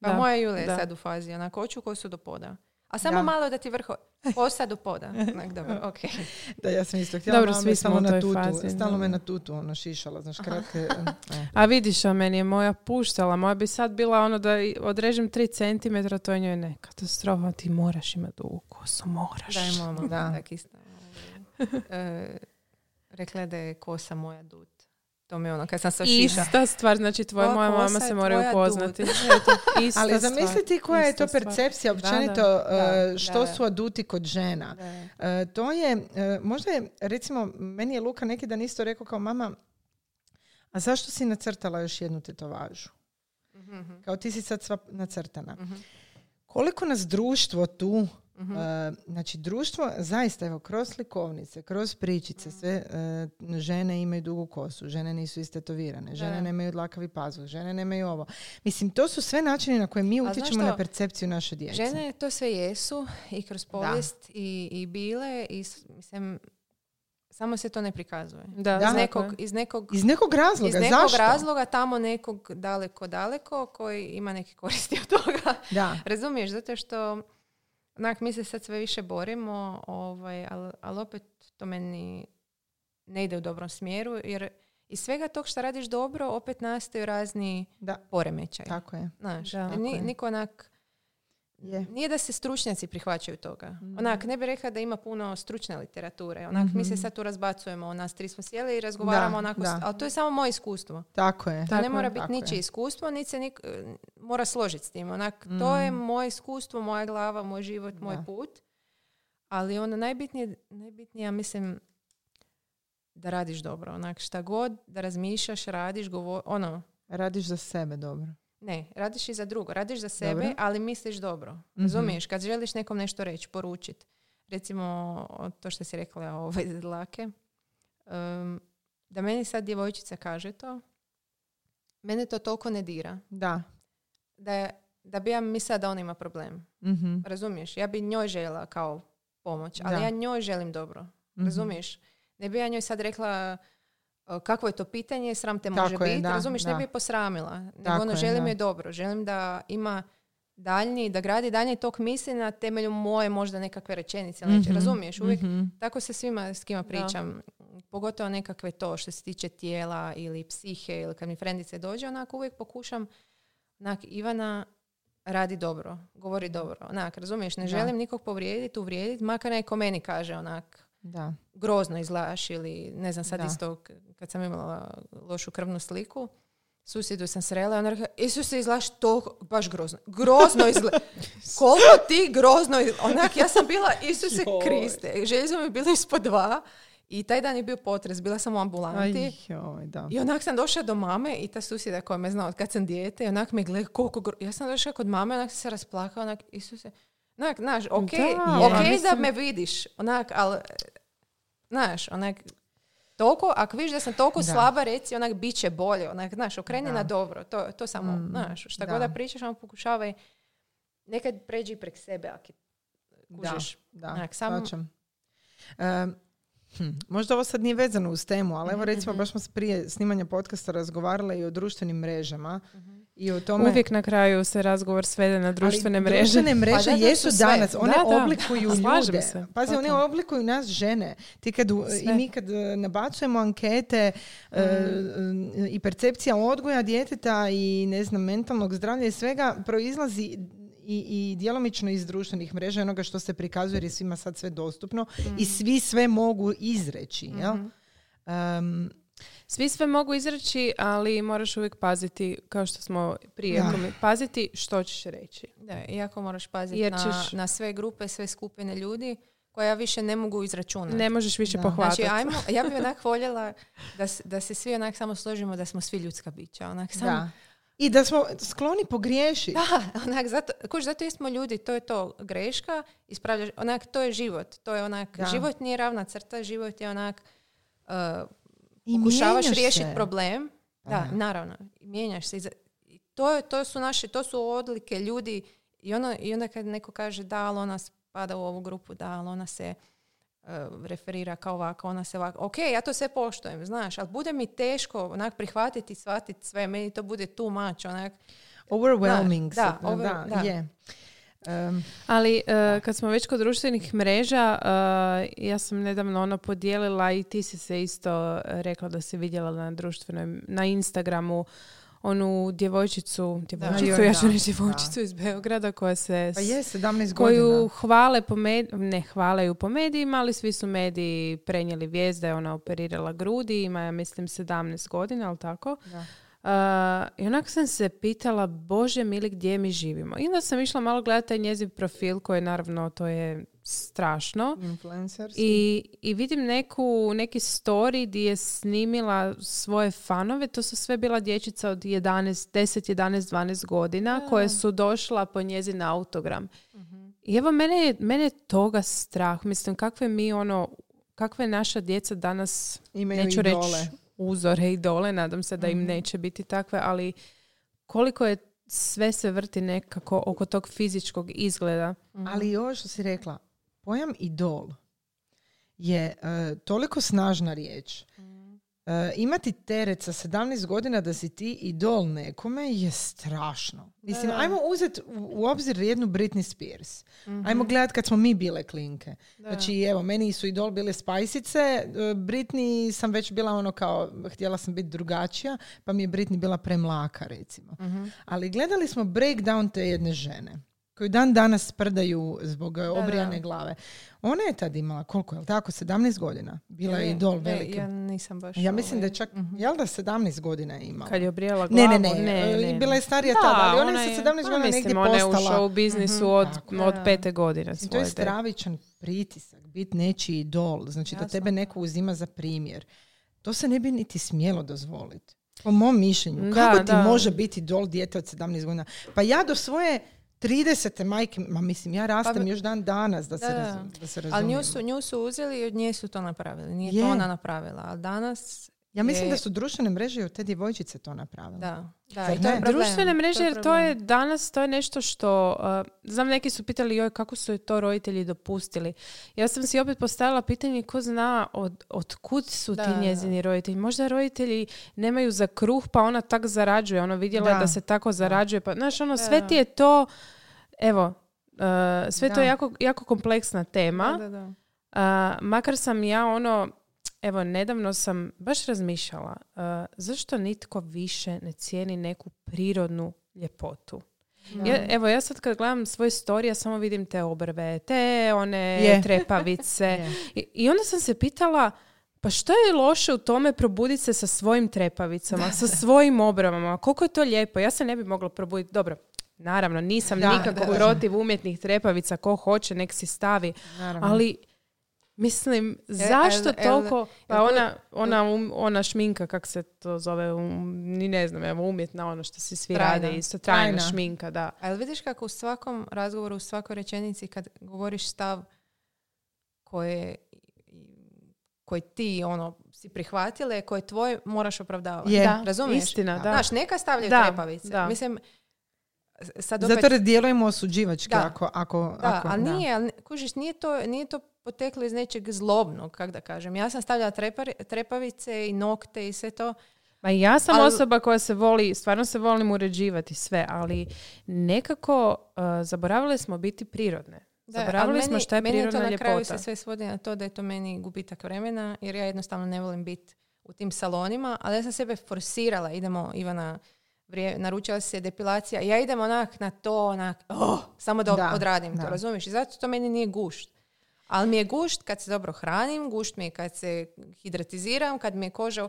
Pa Da, moja Julija je da. sad u fazi, onak, hoću kosu do poda. A samo Da. malo da ti vrho, [laughs] kosa do poda. Onak, dobro, ok. [laughs] Da, ja sam isto htjela, Dobro, svi smo samo u na toj tutu, fazi, stalno da. me na tutu ono šišala, znaš, kratke. e. A vidiš, a meni je moja puštala. Moja bi sad bila ono da odrežem 3 cm, to je njoj ne katastrofa. Ti moraš imati dugu kosu, moraš. Da, je mama, Da. tak isto. [laughs] E, rekla je da je kosa moja dut. To mi je ono, kad sam se ošiša. Ista stvar, znači tvoja moja mama se moraju upoznati. [laughs] ista Ali zamisliti koja je to percepcija općenito da. e, što Da. su aduti kod žena. Da. E, to je, e, možda je, recimo, meni je Luka neki dan isto rekao kao mama, a zašto si nacrtala još jednu tetovažu? Mhm, Kao ti si sad sva nacrtana. mhm, Koliko nas društvo tu, mhm. e, znači društvo zaista, evo, kroz slikovnice, kroz pričice, sve e, žene imaju dugu kosu, žene nisu istetovirane, žene Da. nemaju dlakavi pazuh, žene nemaju ovo. Mislim, to su sve načini na koje mi utječemo na percepciju naše djece. Žene to sve jesu i kroz povijest i, i bile i mislim, samo se to ne prikazuje. Da, Da. Iz nekog, iz nekog, Iz nekog razloga. iz nekog Zašto? razloga tamo nekog daleko, daleko koji ima neke koristi od toga. Da. [laughs] Razumiješ, zato što onak, mi se sad sve više borimo, ovaj, ali, ali opet to meni ne ide u dobrom smjeru, jer iz svega tog što radiš dobro, opet nastaju razni Da. poremećaj. Tako je. Znaš, Da. ni- Tako je. niko onak Je. nije da se stručnjaci prihvaćaju toga. Mhm. Onak, ne bih rekla da ima puno stručne literature. Onak, mi se sad tu razbacujemo, nas tri smo sjeli i razgovaramo Da, onako, da. ali to je samo moje iskustvo. Tako je. To Tako ne je, mora biti ničije je. iskustvo, niti se nik, e, mora složiti s tim. Onak, to je Mhm. moje iskustvo, moja glava, moj život, moj Da. put. Ali ono najbitnije, najbitnije, ja mislim, da radiš dobro. Onak, šta god da razmišljaš, radiš, govor, ono, Radiš za sebe dobro. Ne, radiš i za drugo. Radiš za sebe, Dobro. ali misliš dobro. Mhm. Razumiješ? Kad želiš nekom nešto reći, poručiti. Recimo, to što si rekla ovaj, za [laughs] dlake. Um, da meni sad djevojčica kaže to, mene to toliko ne dira. Da. Da, da bi ja mislila da on ima problem. Mhm. Razumiješ? Ja bi njoj željela kao pomoć, ali Da. ja njoj želim dobro. Mhm. Razumiješ? Ne bi ja njoj sad rekla kakvo je to pitanje, sram te može je, biti. da, Razumiješ? Ne bi je posramila. Nego ono, je, želim joj dobro. Želim da ima daljnji, da gradi daljnji tok misli na temelju moje možda nekakve rečenice. Mhm, Razumiješ? Uvijek mhm. tako se svima s kima pričam. Pogotovo nekakve to što se tiče tijela ili psihe ili kad mi frendice dođe, onako uvijek pokušam onak, Ivana radi dobro, govori dobro. Onak, razumiješ, ne Da. želim nikog povrijediti, uvrijediti, makar neko meni kaže onak, Da. grozno izgledaš ili ne znam sad Da. isto kad sam imala lošu krvnu sliku susjedu sam srela i ona rekla Isuse izgledaš to baš grozno grozno izgleda [laughs] koliko ti grozno iz- onak ja sam bila Isuse. Kriste željezo mi je bilo ispod dva i taj dan je bio potres bila sam u ambulanti Aj, joj, da. i onak sam došla do mame i ta susjeda koja me zna od kad sam dijete i onak me gleda koliko gro... Ja sam došla kod mame, onak se rasplakala, onak, Isuse, onak, znaš, ok, Da, ok ja da mislim- me vidiš, onak, ali, znaš, onak, toliko, ako vidiš da sam toliko Da. slaba, reci, onak, bit će bolje, onak, znaš, okreni Da. na dobro, to, to samo, Mm, znaš, šta da. god da pričaš, samo pokušavaj, nekad pređi prek sebe, ako Da, kužiš. da, Onak, sam-. Em, hm, možda ovo sad nije vezano uz temu, ali evo recimo Mhm. baš smo prije snimanja podcasta razgovarale i o društvenim mrežama i o tome... Uvijek na kraju se razgovor svede na društvene Ali mreže. Društvene mreže [laughs] Pa da, jesu su sve. danas, one Da, da. oblikuju ljude. se, Pazi, one totalno. oblikuju nas žene. Ti kad, u- i mi kad e, nabacujemo ankete e, Mhm. e, i percepcija odgoja djeteta i ne znam, mentalnog zdravlja i svega proizlazi i, i djelomično iz društvenih mreža onoga što se prikazuje jer je svima sad sve dostupno i svi sve mogu izreći. Jel? Mhm. Em, Svi sve mogu izreći, ali moraš uvijek paziti, kao što smo prije Da. rekli, paziti što ćeš reći. Da, iako moraš paziti Jer na, ćeš- na sve grupe, sve skupine ljudi koje ja više ne mogu izračunati. Ne možeš više Da. pohvatati. Znači, ajmo, [laughs] ja bih onak voljela da, da se svi onak samo složimo da smo svi ljudska bića. Onak, samo, da. I da smo skloni pogriješiti. Da, onak, zato, kuž, zato jesmo ljudi, to je to greška, ispravljaš, onak, to je život, to je onak, Da. život nije ravna crta, život je onak, uh, I pokušavaš riješiti problem, da, da. naravno, i mijenjaš se, i i to, to su naše, to su odlike ljudi i, ono, i onda kad neko kaže da, ali ona spada u ovu grupu, da, ali ona se uh, referira kao ovako, ona se ovako, ok, ja to sve poštujem, znaš, ali bude mi teško onak prihvatiti, shvatiti sve, meni to bude too much, onak, Overwhelming. Da, da, over- da, da. je. Em, Ali e, kad smo već kod društvenih mreža, e, ja sam nedavno ono podijelila i ti si se isto rekla da si vidjela na društvenoj, na Instagramu onu djevojčicu, djevojčicu, ja ću reći djevojčicu iz Beograda koja se pa je, 17 koju godina. hvale po med, ne hvale ju po medijima, ali svi su mediji prenijeli vijest da je ona operirala grudi, ima ja mislim 17 godina, ali tako? Da. Uh, I onako sam se pitala, bože mili, gdje mi živimo? I onda sam išla malo gledati taj njezin profil, koji naravno, to je strašno. Influencers. I, I vidim neku, neki story gdje je snimila svoje fanove. To su sve bila dječica od 11, 10, 11, 12 godina koje su došla po njezin autogram. I evo, mene je, mene je toga strah. Mislim, kakve mi ono, kakve naša djeca danas, Imaju neću idole. reći uzore, idole, nadam se da im neće biti takve, ali koliko je sve se vrti nekako oko tog fizičkog izgleda. Ali i ovo što si rekla, pojam idol je e, toliko snažna riječ. E, imati teret sa 17 godina da si ti idol nekome je strašno. Mislim, ajmo uzeti u, u obzir jednu Britney Spears. Ajmo gledat kad smo mi bile klinke. Znači, evo, meni su idol bile spajsice. e, Britney sam već bila ono kao, htjela sam biti drugačija, pa mi je Britney bila premlaka, recimo. Ali gledali smo breakdown te jedne žene koju dan danas sprdaju zbog e, obrijane da. glave. Ona je tad imala, koliko je li tako, 17 godina. Bila je idol Ne, veliki. Ja nisam baš... Ja mislim da je ovaj, čak, mhm. jel da 17 godina je imala? Kad je obrijala Ne, glavu. ne, ne, e, bila je starija Da, tada, ali ona ona je sa 17 pa godina mislim, negdje ona je u postala. show biznisu Mhm, od, tako. od Da. pete godine Mislim, to je svoje. stravičan pritisak, biti nečiji idol, znači da tebe neko uzima za primjer. To se ne bi niti smjelo dozvoliti. Po mom mišljenju. Da, Kako ti da. može biti idol dijete od 17 godina? Pa ja do svoje 30. majke, ma mislim, ja rastem Pa- još dan danas, da se, Da, da. razum, da se Ali razumijemo. nju su, nju su uzeli i od nje su to napravili. Nije Je. to ona napravila. Ali danas... Ja mislim je- da su društvene mreže i od te djevojčice to napravile. Da, da Zar i to je problem. Društvene mreže, To je jer to je danas, to je nešto što, uh, znam neki su pitali joj kako su to roditelji dopustili. Ja sam si opet postavila pitanje ko zna od, od kud su Da, ti da, njezini roditelji. Možda roditelji nemaju za kruh pa ona tak zarađuje. Ono vidjela je Da. da se tako zarađuje. Pa, znaš, ono, sve ti je to, evo, uh, sve to je jako, jako kompleksna tema. Da, da, da. A, makar sam ja ono, evo, nedavno sam baš razmišljala, a, zašto nitko više ne cijeni neku prirodnu ljepotu? Da. Ja, evo, ja sad kad gledam svoje storije, samo vidim te obrve, te one Je. [laughs] trepavice. [laughs] Je. I, I onda sam se pitala, pa što je loše u tome probuditi se sa svojim trepavicama, sa svojim obravama? Koliko je to lijepo? Ja se ne bi mogla probuditi. Dobro, naravno, nisam Da, nikako da. protiv umjetnih trepavica. Ko hoće, nek si stavi. Naravno. Ali, mislim, zašto el- el- toliko... Pa el- ona, ona, um- ona šminka, kak se to zove, um, ni ne znam, evo, umjetna ono što se svi Trajna. rade isto. Trajna, Trajna. šminka, da. Ali vidiš kako u svakom razgovoru, u svakoj rečenici kad govoriš stav koje koji ti ono si prihvatile, koje tvoj moraš opravdavati. Je. Da, Razumiješ? Istina, da. Znaš, neka stavljaju Da, trepavice. da. Mislim, sad opet... Zato jer djelujemo osuđivački Da. ako... ako, Da, ako ali da. nije, ali kužiš, nije to, nije to poteklo iz nečeg zlobnog, kak da kažem. Ja sam stavljala trepari- trepavice i nokte i sve to. Ma ja sam Ali- osoba koja se voli, stvarno se volim uređivati sve, ali nekako uh, zaboravili smo biti prirodne. Da, Zaboravili smo šta je meni prirodna to na kraju ljepota. se sve svodi na to da je to meni gubitak vremena, jer ja jednostavno ne volim biti u tim salonima, ali ja sam sebe forsirala, idemo Ivana, vrije, naručila se depilacija, ja idem onak na to, onak, oh, samo da, Da, odradim da. to, razumiješ? I zato to meni nije gušt. Ali mi je gušt kad se dobro hranim, gušt mi je kad se hidratiziram, kad mi je koža...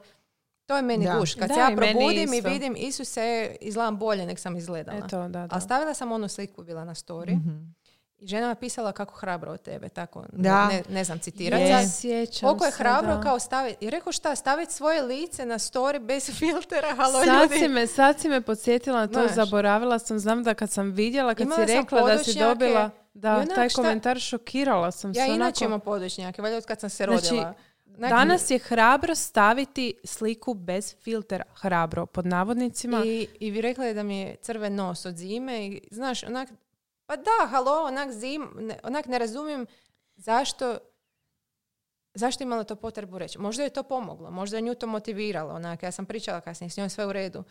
To je meni Da. gušt. Kad Da, se ja i probudim i vidim, Isuse, izgledam bolje nek sam izgledala. Eto, da, da. Ali stavila sam onu sliku, bila na story. Mhm. I žena je pisala kako hrabro od tebe, tako, Da. ne, ne znam citirati. Sjećam Koliko je se, hrabro da. kao staviti, i rekao šta, staviti svoje lice na story bez [laughs] filtera, halo Sad ljudi. si, me, sad si me podsjetila na to, Znaš. zaboravila sam, znam da kad sam vidjela, kad Imala si sam rekla da si dobila da, onak taj šta- komentar šokirala sam Ja se. inače onako- imam podočnjake, valjda od kad sam se Znači, rodila. Onak- Danas je hrabro staviti sliku bez filtera. Hrabro, pod navodnicima. I, I vi rekla je da mi je crven nos od zime i znaš, onak, pa da, halo, onak zim, ne, onak ne razumijem zašto zašto je imala to potrebu reći. Možda je to pomoglo, možda je nju to motiviralo, onak, ja sam pričala kasnije, s njom sve u redu.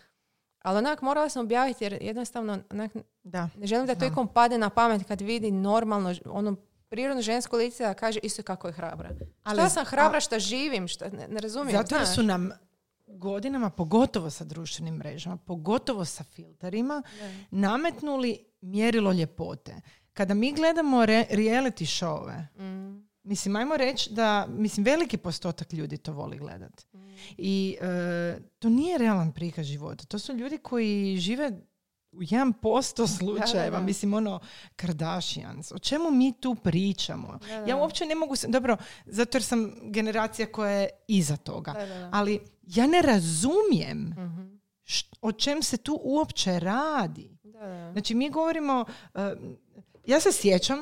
Ali onak morala sam objaviti jer jednostavno onak, Da. ne želim da to Da. ikom pade na pamet kad vidi normalno, ono prirodno žensko lice da kaže isto kako je hrabra. Ali- šta sam hrabra, šta živim, šta, ne, ne razumijem. Zato jer znaš. su nam godinama, pogotovo sa društvenim mrežama, pogotovo sa filterima, nametnuli mjerilo ljepote. Kada mi gledamo re- reality showove, Mm. Mislim, ajmo reći da, mislim, veliki postotak ljudi to voli gledat. I e, to nije realan prikaz života. To su ljudi koji žive u 1% [laughs] slučajeva, da. mislim ono Kardashians. O čemu mi tu pričamo? Da, da, Ja da. uopće ne mogu, se, dobro, zato jer sam generacija koja je iza toga. Da, da, da. Ali ja ne razumijem Mhm. št- o čem se tu uopće radi. Da, da. Znači mi govorimo, uh, ja se sjećam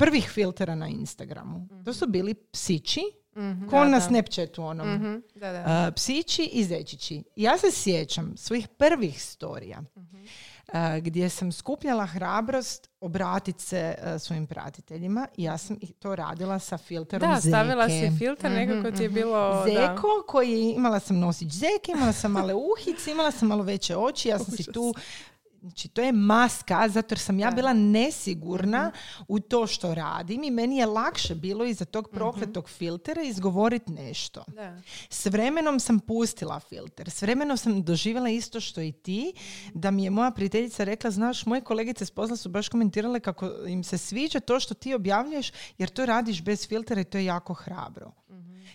prvih filtera na Instagramu. To su bili psići, Mhm. ko na da. Snapchatu onom. Mhm. Da, da. Uh, psići i zečići. Ja se sjećam svojih prvih storija Mhm. uh, gdje sam skupljala hrabrost obratiti se uh, svojim pratiteljima i ja sam to radila sa filterom Da, stavila zeke. si filter, nekako ti je bilo... da. Zeko koji imala sam nosić zeke, imala sam male uhice, imala sam malo veće oči, ja sam si tu znači to je maska zato jer sam ja bila nesigurna u to što radim i meni je lakše bilo iza tog prokletog filtera izgovoriti nešto. Da. S vremenom sam pustila filter. S vremenom sam doživjela isto što i ti, da mi je moja prijateljica rekla, znaš, moje kolegice s posla su baš komentirale kako im se sviđa to što ti objavljuješ, jer to radiš bez filtera i to je jako hrabro.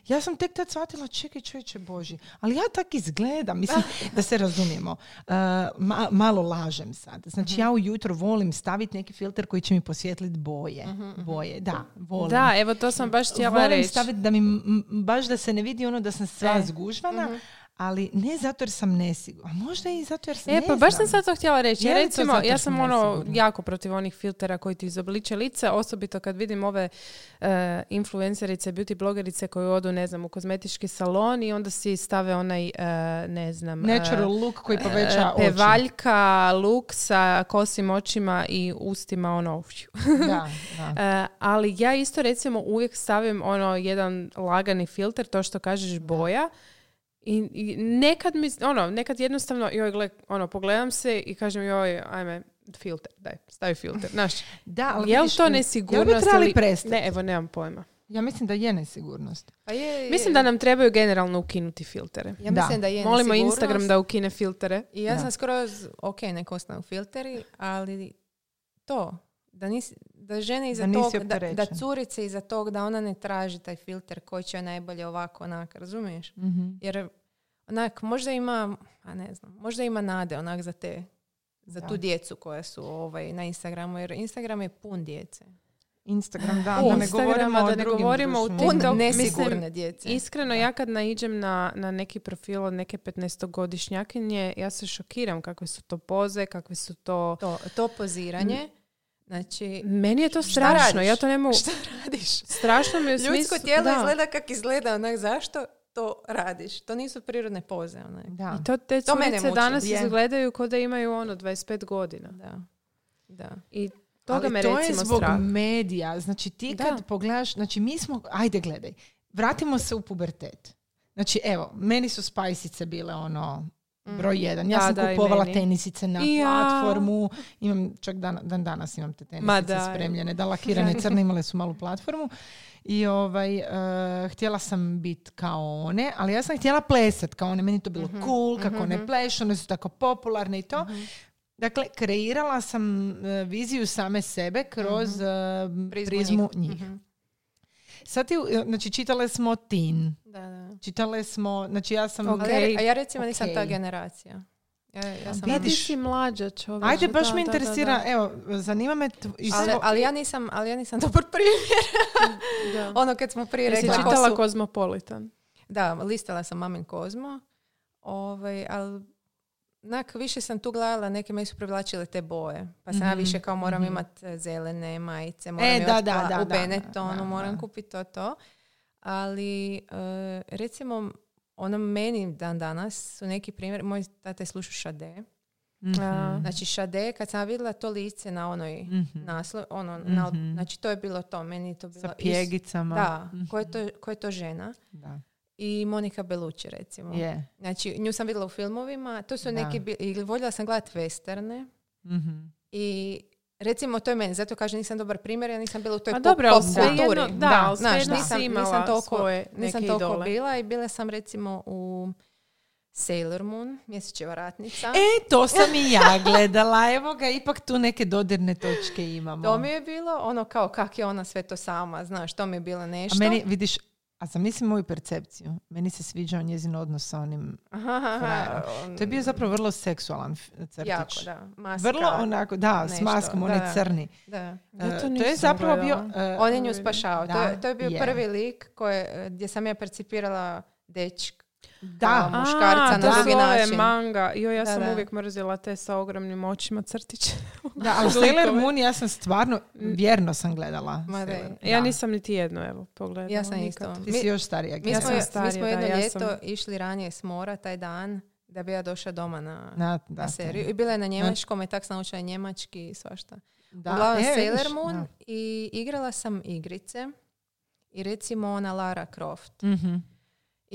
Ja sam tek tad shvatila, čekaj čovječe Boži, ali ja tak izgledam, mislim, [laughs] da se razumijemo. Uh, ma- malo lažem sad. Znači, ja ujutro volim staviti neki filter koji će mi posvjetliti boje. Boje, da, volim. Da, evo to sam baš htjela Volim reći. staviti da mi m- baš da se ne vidi ono da sam sva zgužvana, ali ne zato jer sam nesigurna. A možda i zato jer sam E, ne pa baš sam sad to htjela reći. Ja, recimo, ja sam ono nesigurna? jako protiv onih filtera koji ti izobliče lice, osobito kad vidim ove e, influencerice, beauty blogerice koje odu, ne znam, u kozmetički salon i onda si stave onaj, e, ne znam... e, Natural look koji poveća oči. pevaljka, luk sa kosim očima i ustima ono... Da, [laughs] da. Ali ja isto recimo uvijek stavim ono jedan lagani filter, to što kažeš boja. I, i nekad mi, ono, nekad jednostavno, joj, gle, ono, pogledam se i kažem, joj, ajme, filter, daj, stavi filter. [laughs] Znaš, Da, ali je li to jel bi nesigurnost? trebali prestati? Ne, evo, nemam pojma. Ja mislim da je nesigurnost. Pa je, je. Mislim da nam trebaju generalno ukinuti filtere. Ja Da. mislim da je Molimo nesigurnost. Instagram da ukine filtere. I ja Da. sam skroz, ok, nek ostanu filteri, ali to, da, nisi, da žene iza Da tog, da, da curice iza tog, da ona ne traži taj filter koji će najbolje ovako, onak, razumiješ? Jer, onak, možda ima, a ne znam, možda ima nade, onak, za te, za Da. tu djecu koja su ovaj, na Instagramu, jer Instagram je pun djece. Instagram, da, U da ne govorimo o da ne drugim govorimo Pun TikTok, nesigurne mislim, djece. Iskreno, ja kad naiđem na, na neki profil od neke 15-godišnjakinje, ja se šokiram kakve su to poze, kakve su to... To, to poziranje, znači, Meni je to strašno, ja to ne mogu... šta radiš? Strašno mi je u Ljudsko smislu... tijelo da. izgleda kak izgleda, onak, zašto to radiš? To nisu prirodne poze, onak. Da. I to te To mene curice muči. danas Je. izgledaju kao da imaju ono 25 godina. Da. Da. I toga Ali me to recimo je zbog strah. medija. Znači ti Da. kad pogledaš, znači mi smo, ajde gledaj, vratimo se u pubertet. Znači evo, meni su spajsice bile ono broj jedan. Ja Da, sam da, kupovala tenisice na ja. platformu. Imam, čak dan, dan danas imam te tenisice da. spremljene. Da, lakirane crne, imale su malu platformu. I ovaj, eh, htjela sam biti kao one, ali ja sam htjela plesat kao one. Meni to bilo Mhm, cool, kako one plešu, one su tako popularne i to. Dakle, kreirala sam eh, viziju same sebe kroz eh, prizmu, njih. Mhm. Sad ti, znači, čitale smo Teen. Da, da. Čitale smo, znači ja sam... Ok. Ali ja, a ja recimo nisam ta generacija. Ja, ja sam Da, ti Vidiš. si mlađa čovječe. Ajde, baš da, me da, da, interesira, da. evo, zanima me... tv- iz ali, svo- ali ja nisam, ali ja nisam dobar primjer. [laughs] Da. ono kad smo prije Jesi rekli ko čitala su- Kozmopolitan? Da, listala sam Mamin Kozmo. Ovaj, ali Nak, više sam tu gledala, neke me su privlačile te boje. Pa sam ja Mhm, više kao moram mhm. imati zelene majice, moram E, imati da, da, da, u da, Benettonu, da, moram da. kupiti to, to. Ali, e, recimo, ono meni dan danas su neki primjer, moj tata je slušao Šade. Mhm. A. Znači Šade, kad sam vidjela to lice na onoj Mhm. naslov, ono, na- Mhm. znači to je bilo to, meni je to bilo... Sa is- pjegicama. Da, Mhm. ko je, to, ko je to žena? Da. I Monika Belucci, recimo. Je. Znači, nju sam vidjela u filmovima, to su Da. neki, bi- i voljela sam gledati westerne Mhm. i recimo to je meni, zato kažem nisam dobar primjer, ja nisam bila u toj Pa pop, dobro, pop kulturi. da, ali Znaš, nisam, nisam toliko, svoje nisam toliko idole. bila i bila sam recimo u Sailor Moon, mjesečeva ratnica. E, to sam i ja gledala. Evo ga, ipak tu neke dodirne točke imamo. To mi je bilo ono kao kak je ona sve to sama, znaš, to mi je bilo A nešto. meni, vidiš, a zamisli moju percepciju. Meni se sviđao njezin odnos sa onim... Frajerom. To je bio zapravo vrlo seksualan crtić. Jako, da. Maska, Vrlo onako, da, s nešto, maskom, on je da. crni. Da. Ja E, to to je zapravo bio... e, On je nju spašao. to, Da, je, to je bio je. prvi lik koje, gdje sam ja percipirala dečk. Da, kao muškarca A, na drugi način. manga. Jo, ja Da, sam da. uvijek mrzila te sa ogromnim očima crtiće. [laughs] da, ali Sailor Moon ja sam stvarno, vjerno sam gledala. Ma da. Ja Da. nisam niti jednu, evo, pogledala. Ja sam nikad. isto. Ti Mi- si još starija. Mi Gita. smo, sam mi starija, smo da, jedno ja ljeto sam- išli ranije s mora taj dan da bi ja došla doma na, Na, da, na seriju. I bila je na njemačkom i tak sam naučila njemački i svašta. Uglavnom E, Sailor Moon da. i igrala sam igrice. I recimo ona Lara Croft. Mhm.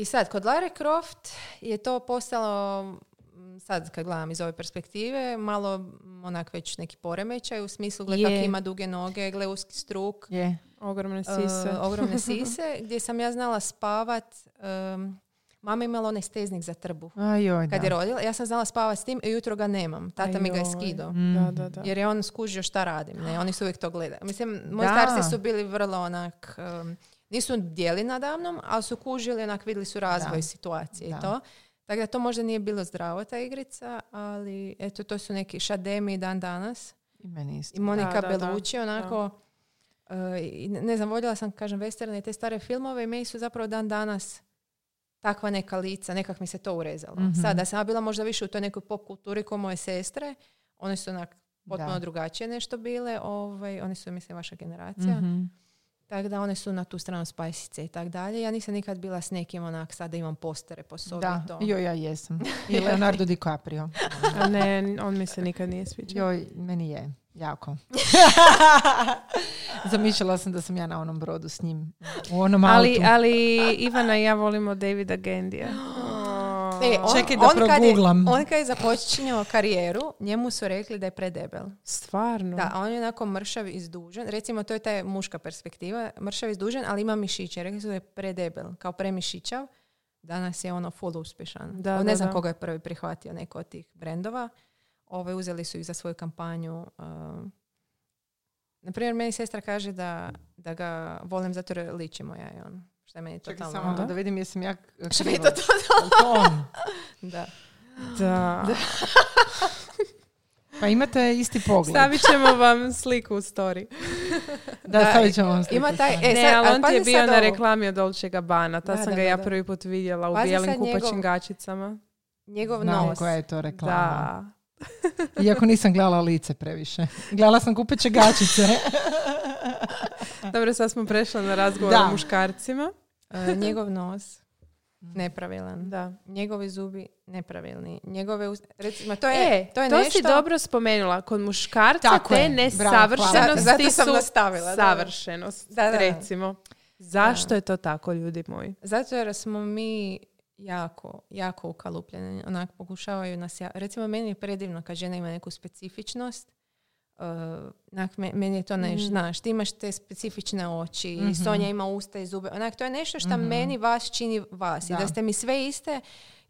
I sad, kod Lara Croft je to postalo m, sad kad gledam iz ove perspektive, malo onak već neki poremećaj u smislu gle kako Je. ima duge noge, gle uski struk, Je. Ogromne e, sise. ogromne [laughs] sise, gdje sam ja znala spavat. em, mama imala onaj steznik za trbu. Ajoj, Kad da. je rodila, ja sam znala spavat s tim i jutro ga nemam. Tata mi ga je Ajoj. skidao. Mm. Da, da, da. Jer je on skužio šta radim. Ne? Oni su uvijek to gledali. Mislim, moji starci su bili vrlo onak... em, nisu dijeli nadamnom, ali su kužili, onak vidjeli su razvoj Da. situacije Da. i to. Tako da to možda nije bilo zdravo, ta igrica, ali eto, to su neki šademi dan danas. I meni isto. I Monika Da, da, da. Belucci, onako... i ne znam, voljela sam, kažem, westerne i te stare filmove i meni su zapravo dan danas takva neka lica, nekak mi se to urezalo. Mhm. Sad, da sam ja bila možda više u toj nekoj pop kulturi kao moje sestre, one su onak potpuno Da. drugačije nešto bile, ovaj, one su, mislim, vaša generacija. Mhm. Tako da one su na tu stranu spajsice i tak dalje. Ja nisam nikad bila s nekim onak, sad da imam postere po sobi. Da, to. joj, ja jesam. [laughs] I Leonardo DiCaprio. A ne, on mi se nikad nije sviđao. Joj, meni je. Jako. [laughs] Zamišljala sam da sam ja na onom brodu s njim. U onom Ali, autu. ali Ivana i ja volimo Davida Gendija. [gasps] E, on, Čekaj da on kad je, proguglam. on kad je započinjao karijeru, njemu su rekli da je predebel. Stvarno? Da, a on je onako mršav izdužen. Recimo, to je ta muška perspektiva. Mršav izdužen, ali ima mišiće. Rekli su da je predebel, kao premišićav. Danas je ono full uspješan. Da, ne da, znam da. koga je prvi prihvatio neko od tih brendova. Ove, uzeli su ih za svoju kampanju. Uh, na primjer, meni sestra kaže da, da ga volim zato jer ličimo ja i on. Što je meni Čekaj totalno... samo da, da vidim jesam ja Što mi je to Jel to on? [laughs] Da. Da. Pa imate isti pogled. Stavit ćemo vam sliku u story. da, Da, stavit ćemo vam sliku ima taj-. E, ne, sad- ali ali on ti je bio na ovo. reklami od Dolce Gabbana. Ta Da, sam da, ga da, ja da. prvi put vidjela u Pazi bijelim sad kupaćim njegov- gačicama. Njegov Znam nos. koja je to reklama. Da. [laughs] Iako nisam gledala lice previše. Gledala sam kupeće gačice. [laughs] Dobro, sad smo prešli na razgovor Da. o muškarcima. [laughs] E, njegov nos nepravilan. Da. Njegovi zubi nepravilni. Njegove recimo to je E, to je to nešto si dobro spomenula. Kod muškarca Tako te je. nesavršenosti Bravo. Zato sam su nastavila, savršenost. Da, da. Recimo. Zašto je to tako, ljudi moji? Zato jer smo mi jako, jako ukalupljeni. Onak pokušavaju nas... Ja... Recimo, meni je predivno kad žena ima neku specifičnost. Uh, onak, me- meni je to ne, Mhm. znaš, ti imaš te specifične oči, Mhm. Sonja ima usta i zube. Onak, to je nešto što Mhm. meni vas čini vas. Da. I da ste mi sve iste,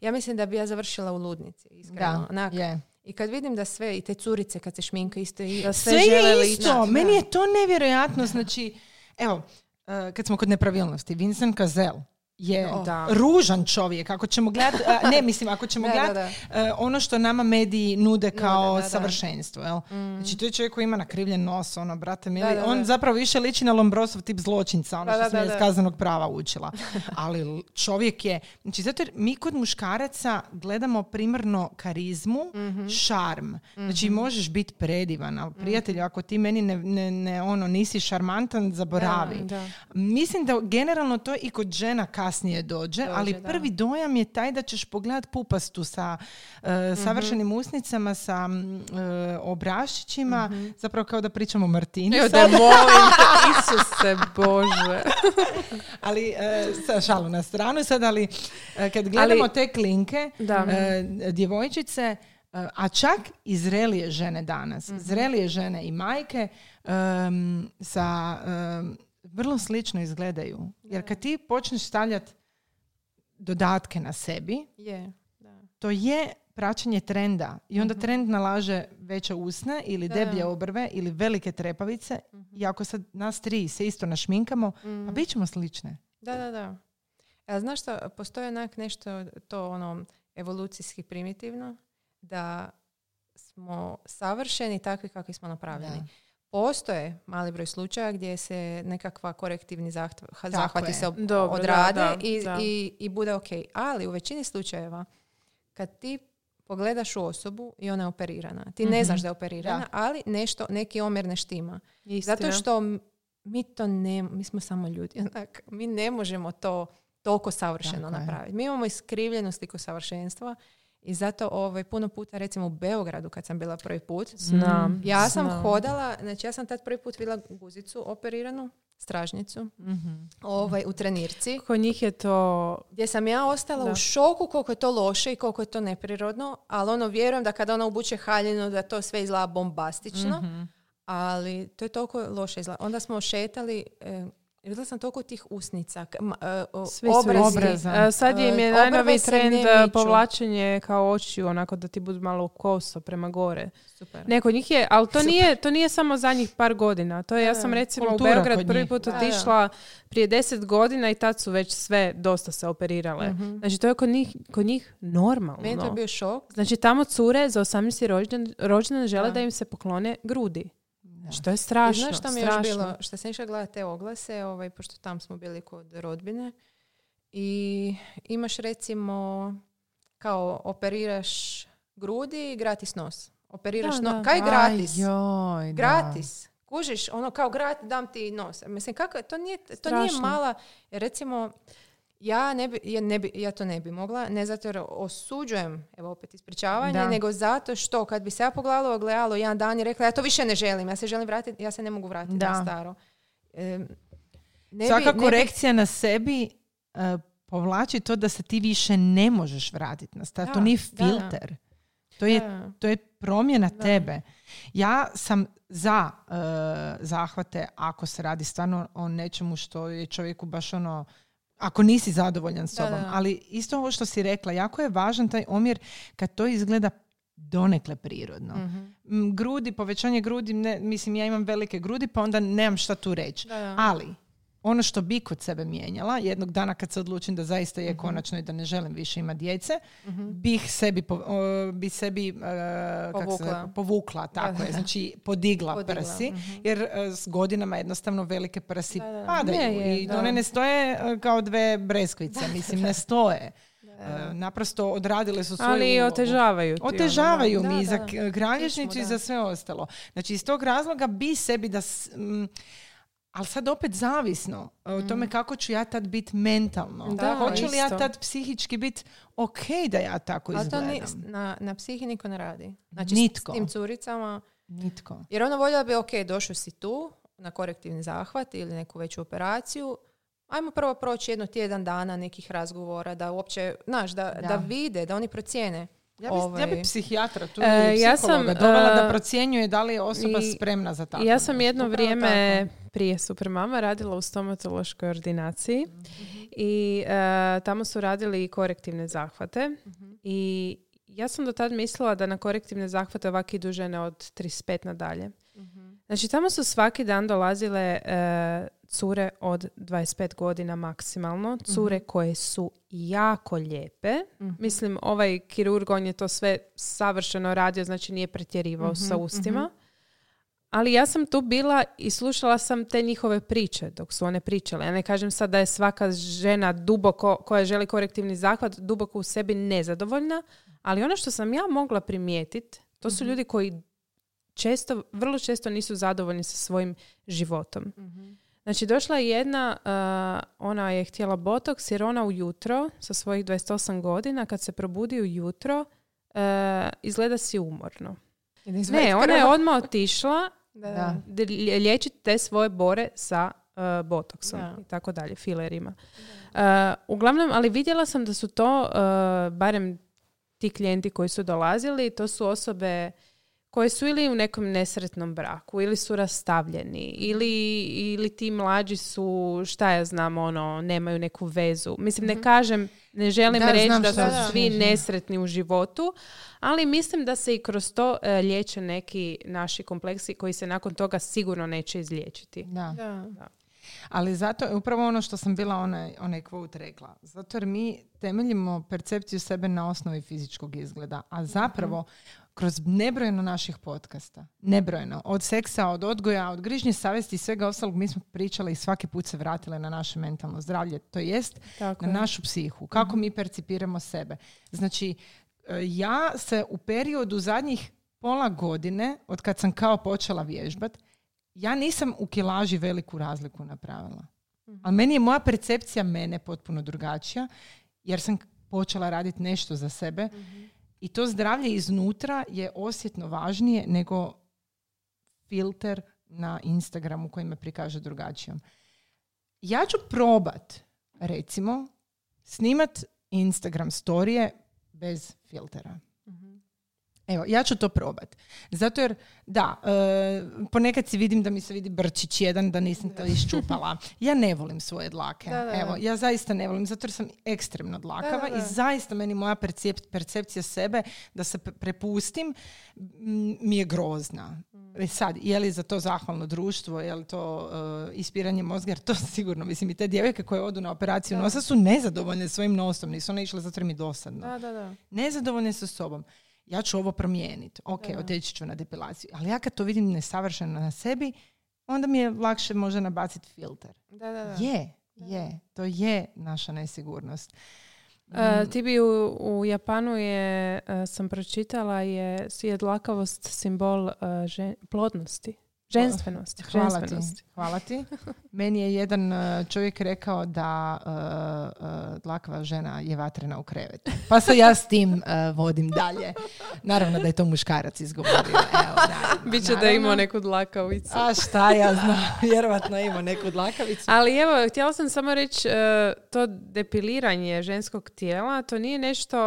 ja mislim da bi ja završila u ludnici, iskreno. Da, Onak, je. I kad vidim da sve, i te curice kad se šminka isto i Da sve, Sve žele je isto. Da. Meni je to nevjerojatno. Znači, evo, eh, kad smo kod nepravilnosti, Vincent Cazel je. Da. ružan čovjek. Ako ćemo gledati, ne mislim, ako ćemo [laughs] Da, da, gledati eh, ono što nama mediji nude kao da, da. savršenstvo. Jel? Znači, to je čovjek koji ima nakrivljen nos, ono, brate mili. Da, da, On zapravo više liči na Lombrosov tip zločinca, ono što sam iz kaznenog prava učila. [laughs] Ali čovjek je, znači zato jer mi kod muškaraca gledamo primarno karizmu, Mhm. šarm. Znači možeš biti predivan, ali prijatelju, ako ti meni ne, ne, ne, ono, nisi šarmantan, zaboravi. Da. Mislim da generalno to i kod žena kasnije dođe, Dođe, ali da. prvi dojam je taj da ćeš pogledat pupastu sa e, savršenim usnicama, sa mm, e, obraščićima, zapravo kao da pričamo o Martini. Evo da molim te, [laughs] Isuse Bože. [laughs] ali e, sa šalu na stranu sad, ali kad gledamo Ali- te klinke, Da. djevojčice, a čak i zrelije žene danas, Mhm. zrelije žene i majke em, sa em, vrlo slično izgledaju. Jer kad ti počneš stavljati dodatke na sebi, Je, da. to je praćenje trenda i onda trend nalaže veće usne ili. Da. deblje obrve ili velike trepavice i ako sad nas tri se isto našminkamo, Mhm. a bit ćemo slične. Da, da, da. E, znaš što, postoji onak nešto to ono evolucijski primitivno, da smo savršeni takvi kakvi smo napravljeni. Da. Postoje mali broj slučaja gdje se nekakva korektivni zahtv- zahvati je. se ob- Dobro, odrade da, da, i, da. I, i bude ok. Ali u većini slučajeva kad ti pogledaš u osobu i ona je operirana, ti ne Mhm. znaš da je operirana, Da. ali nešto, neki omjer ne štima. Istina. Zato što mi to ne, mi smo samo ljudi, [laughs] onak, mi ne možemo to toliko savršeno Tako je. napraviti. Mi imamo iskrivljenu sliku savršenstva I zato ovaj, puno puta, recimo u Beogradu kad sam bila prvi put, Znam. Mm. ja sam znam. hodala, znači ja sam tad prvi put vidjela guzicu operiranu, stražnicu, Mhm. ovaj, u trenirci, Kod njih je to... gdje sam ja ostala Da. u šoku koliko je to loše i koliko je to neprirodno, ali ono vjerujem da kada ona obuče haljinu da to sve izgleda bombastično, Mhm. ali to je toliko loše izgleda. Onda smo šetali, e, vidjela sam toliko tih usnica, e, Svi su obrazi. Obraza. E, sad im je E, najnoviji trend povlačenje kao očiju, onako da ti budu malo koso prema gore. Super. Neko njih je, ali to Super. nije, to nije samo zadnjih par godina. To je, ja sam recimo Kultura u Beograd prvi put otišla prije deset godina i tad su već sve dosta se operirale. Mhm. Znači to je kod njih, kod njih normalno. Meni je to bio šok. Znači tamo cure za 18. rođendan, rođendan žele Da. da. im se poklone grudi. Da. Što je I strašno. znaš šta mi je još strašno. bilo? Što sam išla gledati te oglase, ovaj, pošto tam smo bili kod rodbine. I imaš recimo kao operiraš grudi i gratis nos. Operiraš Da, nos. da. Kaj gratis? Aj, joj, da. gratis. Kužiš, ono kao gratis, dam ti nos. Mislim, kako, to nije, to nije mala, recimo, ja, ne bi, ja, ne bi, ja to ne bi mogla, ne zato jer osuđujem, evo opet ispričavanje, Da. nego zato što kad bi se ja pogledala ogledalo jedan dan i rekla ja to više ne želim, ja se želim vratiti, ja se ne mogu vratiti Da. na staro. Ne bi- Svaka ne bi- korekcija na sebi e, povlači to da se ti više ne možeš vratiti na staro. To Da, nije da, da. filter. To je to je promjena Da. tebe. Ja sam za e, zahvate ako se radi stvarno o nečemu što je čovjeku baš ono ako nisi zadovoljan s Da, sobom. da. Ali isto ovo što si rekla, jako je važan taj omjer kad to izgleda donekle prirodno. Mhm. M, Grudi, povećanje grudi, ne, mislim ja imam velike grudi pa onda nemam šta tu reći. Da, da. Ali ono što bi kod sebe mijenjala, jednog dana kad se odlučim da zaista Mhm. je konačno i da ne želim više imati djece, bih sebi, po, bi sebi e, kak se- Povukla. povukla, tako da, je, znači podigla, Podigla, prsi, mhm. jer e, s godinama jednostavno velike prsi Da, da. padaju Je, i one ne stoje e, kao dve breskvice, [laughs] mislim ne stoje. E, naprosto odradile su svoju Ali otežavaju ono, da. Otežavaju Da, mi i za da. kralježnicu i za sve ostalo. Znači iz tog razloga bi sebi da... m, ali sad opet zavisno o tome kako ću ja tad biti mentalno. Da, Hoću li ja tad psihički biti ok da ja tako Ali to ni, na, na psihi niko ne radi. Znači Nitko. s tim curicama, Nitko. jer ono voljela bi, ok, došao si tu na korektivni zahvat ili neku veću operaciju, ajmo prvo proći jedno tjedan dana nekih razgovora, da uopće, znaš, da, Da. da. vide, da oni procijene. Ja bi, ja Ovaj. bi psihijatra tu E, ja sam, dovela da e, procjenjuje da li je osoba i- spremna za tako. Ja sam jedno Upravo vrijeme prije Supermama radila u stomatološkoj ordinaciji i e, tamo su radili i korektivne zahvate i ja sam do tad mislila da na korektivne zahvate ovak idu žene od 35 nadalje. Znači tamo su svaki dan dolazile e, cure od 25 godina maksimalno, cure koje su jako lijepe. Mislim, ovaj kirurg, on je to sve savršeno radio, znači nije pretjerivao sa ustima. Ali ja sam tu bila i slušala sam te njihove priče dok su one pričale. Ja ne kažem sad da je svaka žena duboko, koja želi korektivni zahvat, duboko u sebi nezadovoljna, ali ono što sam ja mogla primijetiti, to su ljudi koji često, vrlo često nisu zadovoljni sa svojim životom. Znači, došla je jedna, uh, ona je htjela botoks jer ona ujutro, sa svojih 28 godina, kad se probudi ujutro, uh, izgleda si umorno. Ne, ona je odmah otišla Da, Da. da. liječiti te svoje bore sa uh, botoksom Da. i tako dalje, filerima. Uh, uglavnom, ali vidjela sam da su to, uh, barem ti klijenti koji su dolazili, to su osobe koje su ili u nekom nesretnom braku, ili su rastavljeni, ili, ili ti mlađi su, šta ja znam, ono, nemaju neku vezu. Mislim, ne kažem, ne želim Da, reći da su svi mislila. nesretni u životu, ali mislim da se i kroz to e, liječe neki naši kompleksi koji se nakon toga sigurno neće izliječiti. Da. Da. Ali zato je upravo ono što sam bila onaj, onaj quote rekla. Zato jer mi temeljimo percepciju sebe na osnovi fizičkog izgleda. A zapravo kroz nebrojeno naših podcasta, nebrojeno, od seksa, od odgoja, od grižnje savjesti i svega ostalog, mi smo pričali i svaki put se vratile na naše mentalno zdravlje. To jest Tako na je. našu psihu, kako mi percipiramo sebe. Znači, e, ja se u periodu zadnjih pola godine, od kad sam kao počela vježbat, ja nisam u kilaži veliku razliku napravila. Ali meni je moja percepcija mene potpuno drugačija, jer sam počela raditi nešto za sebe. I to zdravlje iznutra je osjetno važnije nego filter na Instagramu koji me prikaže drugačijom. Ja ću probat, recimo, snimat Instagram storije bez filtera. Evo, ja ću to probat. Zato jer, da, e, ponekad si vidim da mi se vidi brčić jedan, da nisam to iščupala. Ja ne volim svoje dlake. Da, da. Evo, ja zaista ne volim, zato jer sam ekstremno dlakava Da, da, da. i zaista meni moja percep- percepcija sebe da se pre- prepustim mi je grozna. E sad, je li za to zahvalno društvo, je li to e, ispiranje mozga, jer to [laughs] sigurno, mislim, i te djevojke koje odu na operaciju Da. nosa su nezadovoljne svojim nosom, nisu one išle zato jer mi dosadno Da, da, da. nezadovoljne sa sobom. Ja ću ovo promijeniti. Ok, Da. otići ću na depilaciju. Ali ja kad to vidim nesavršeno na sebi, onda mi je lakše možda nabaciti filter. Da, da, da. Je, je. To je naša nesigurnost. E, ti bi u, u Japanu je, e, sam pročitala, je, je dlakavost simbol e, žen- plodnosti. Ženstvenosti. Hvala ti. Hvala ti. Meni je jedan uh, čovjek rekao da uh, uh, dlakava žena je vatrena u krevetu. Pa se ja s tim uh, vodim dalje. Naravno da je to muškarac izgovorio. Evo, naravno, [laughs] Biće da naravno. ima neku dlakavicu. A šta ja znam, [laughs] vjerovatno ima neku dlakavicu. Ali evo, htjela sam samo reći, e, to depiliranje ženskog tijela, to nije nešto,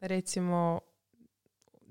recimo,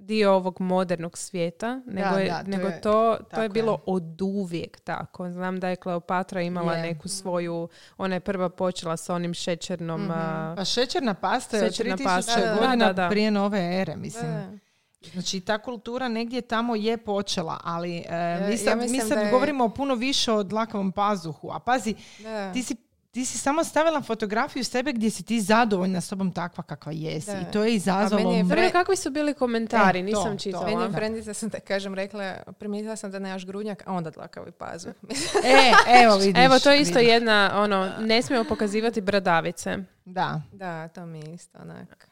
dio ovog modernog svijeta, nego, je, da, to nego je- to, to je je. bilo od uvijek tako. Znam da je Kleopatra imala Je. neku svoju, ona je prva počela sa onim šećernom... a, Pa šećerna pasta je od Šećerna 3000 pasta, godina da, da. prije nove ere, mislim. Znači, ta kultura negdje tamo je počela, ali e, mi ja sad, mi mislim sad da je- govorimo puno više o dlakavom pazuhu. A pazi, Da. ti si, ti si samo stavila fotografiju sebe gdje si ti zadovoljna sobom takva kakva jesi. Da. I to je izazvalo... je Dobro, kakvi su bili komentari? E, to, Nisam to. čitala. Meni je frendica sam da kažem rekla, primijetila sam da nemaš grudnjak, a onda dlakavi pazu. [laughs] E, evo vidiš. Evo, to je isto vidiš. jedna, ono, ne smijemo pokazivati bradavice. Da. da, to mi je isto onak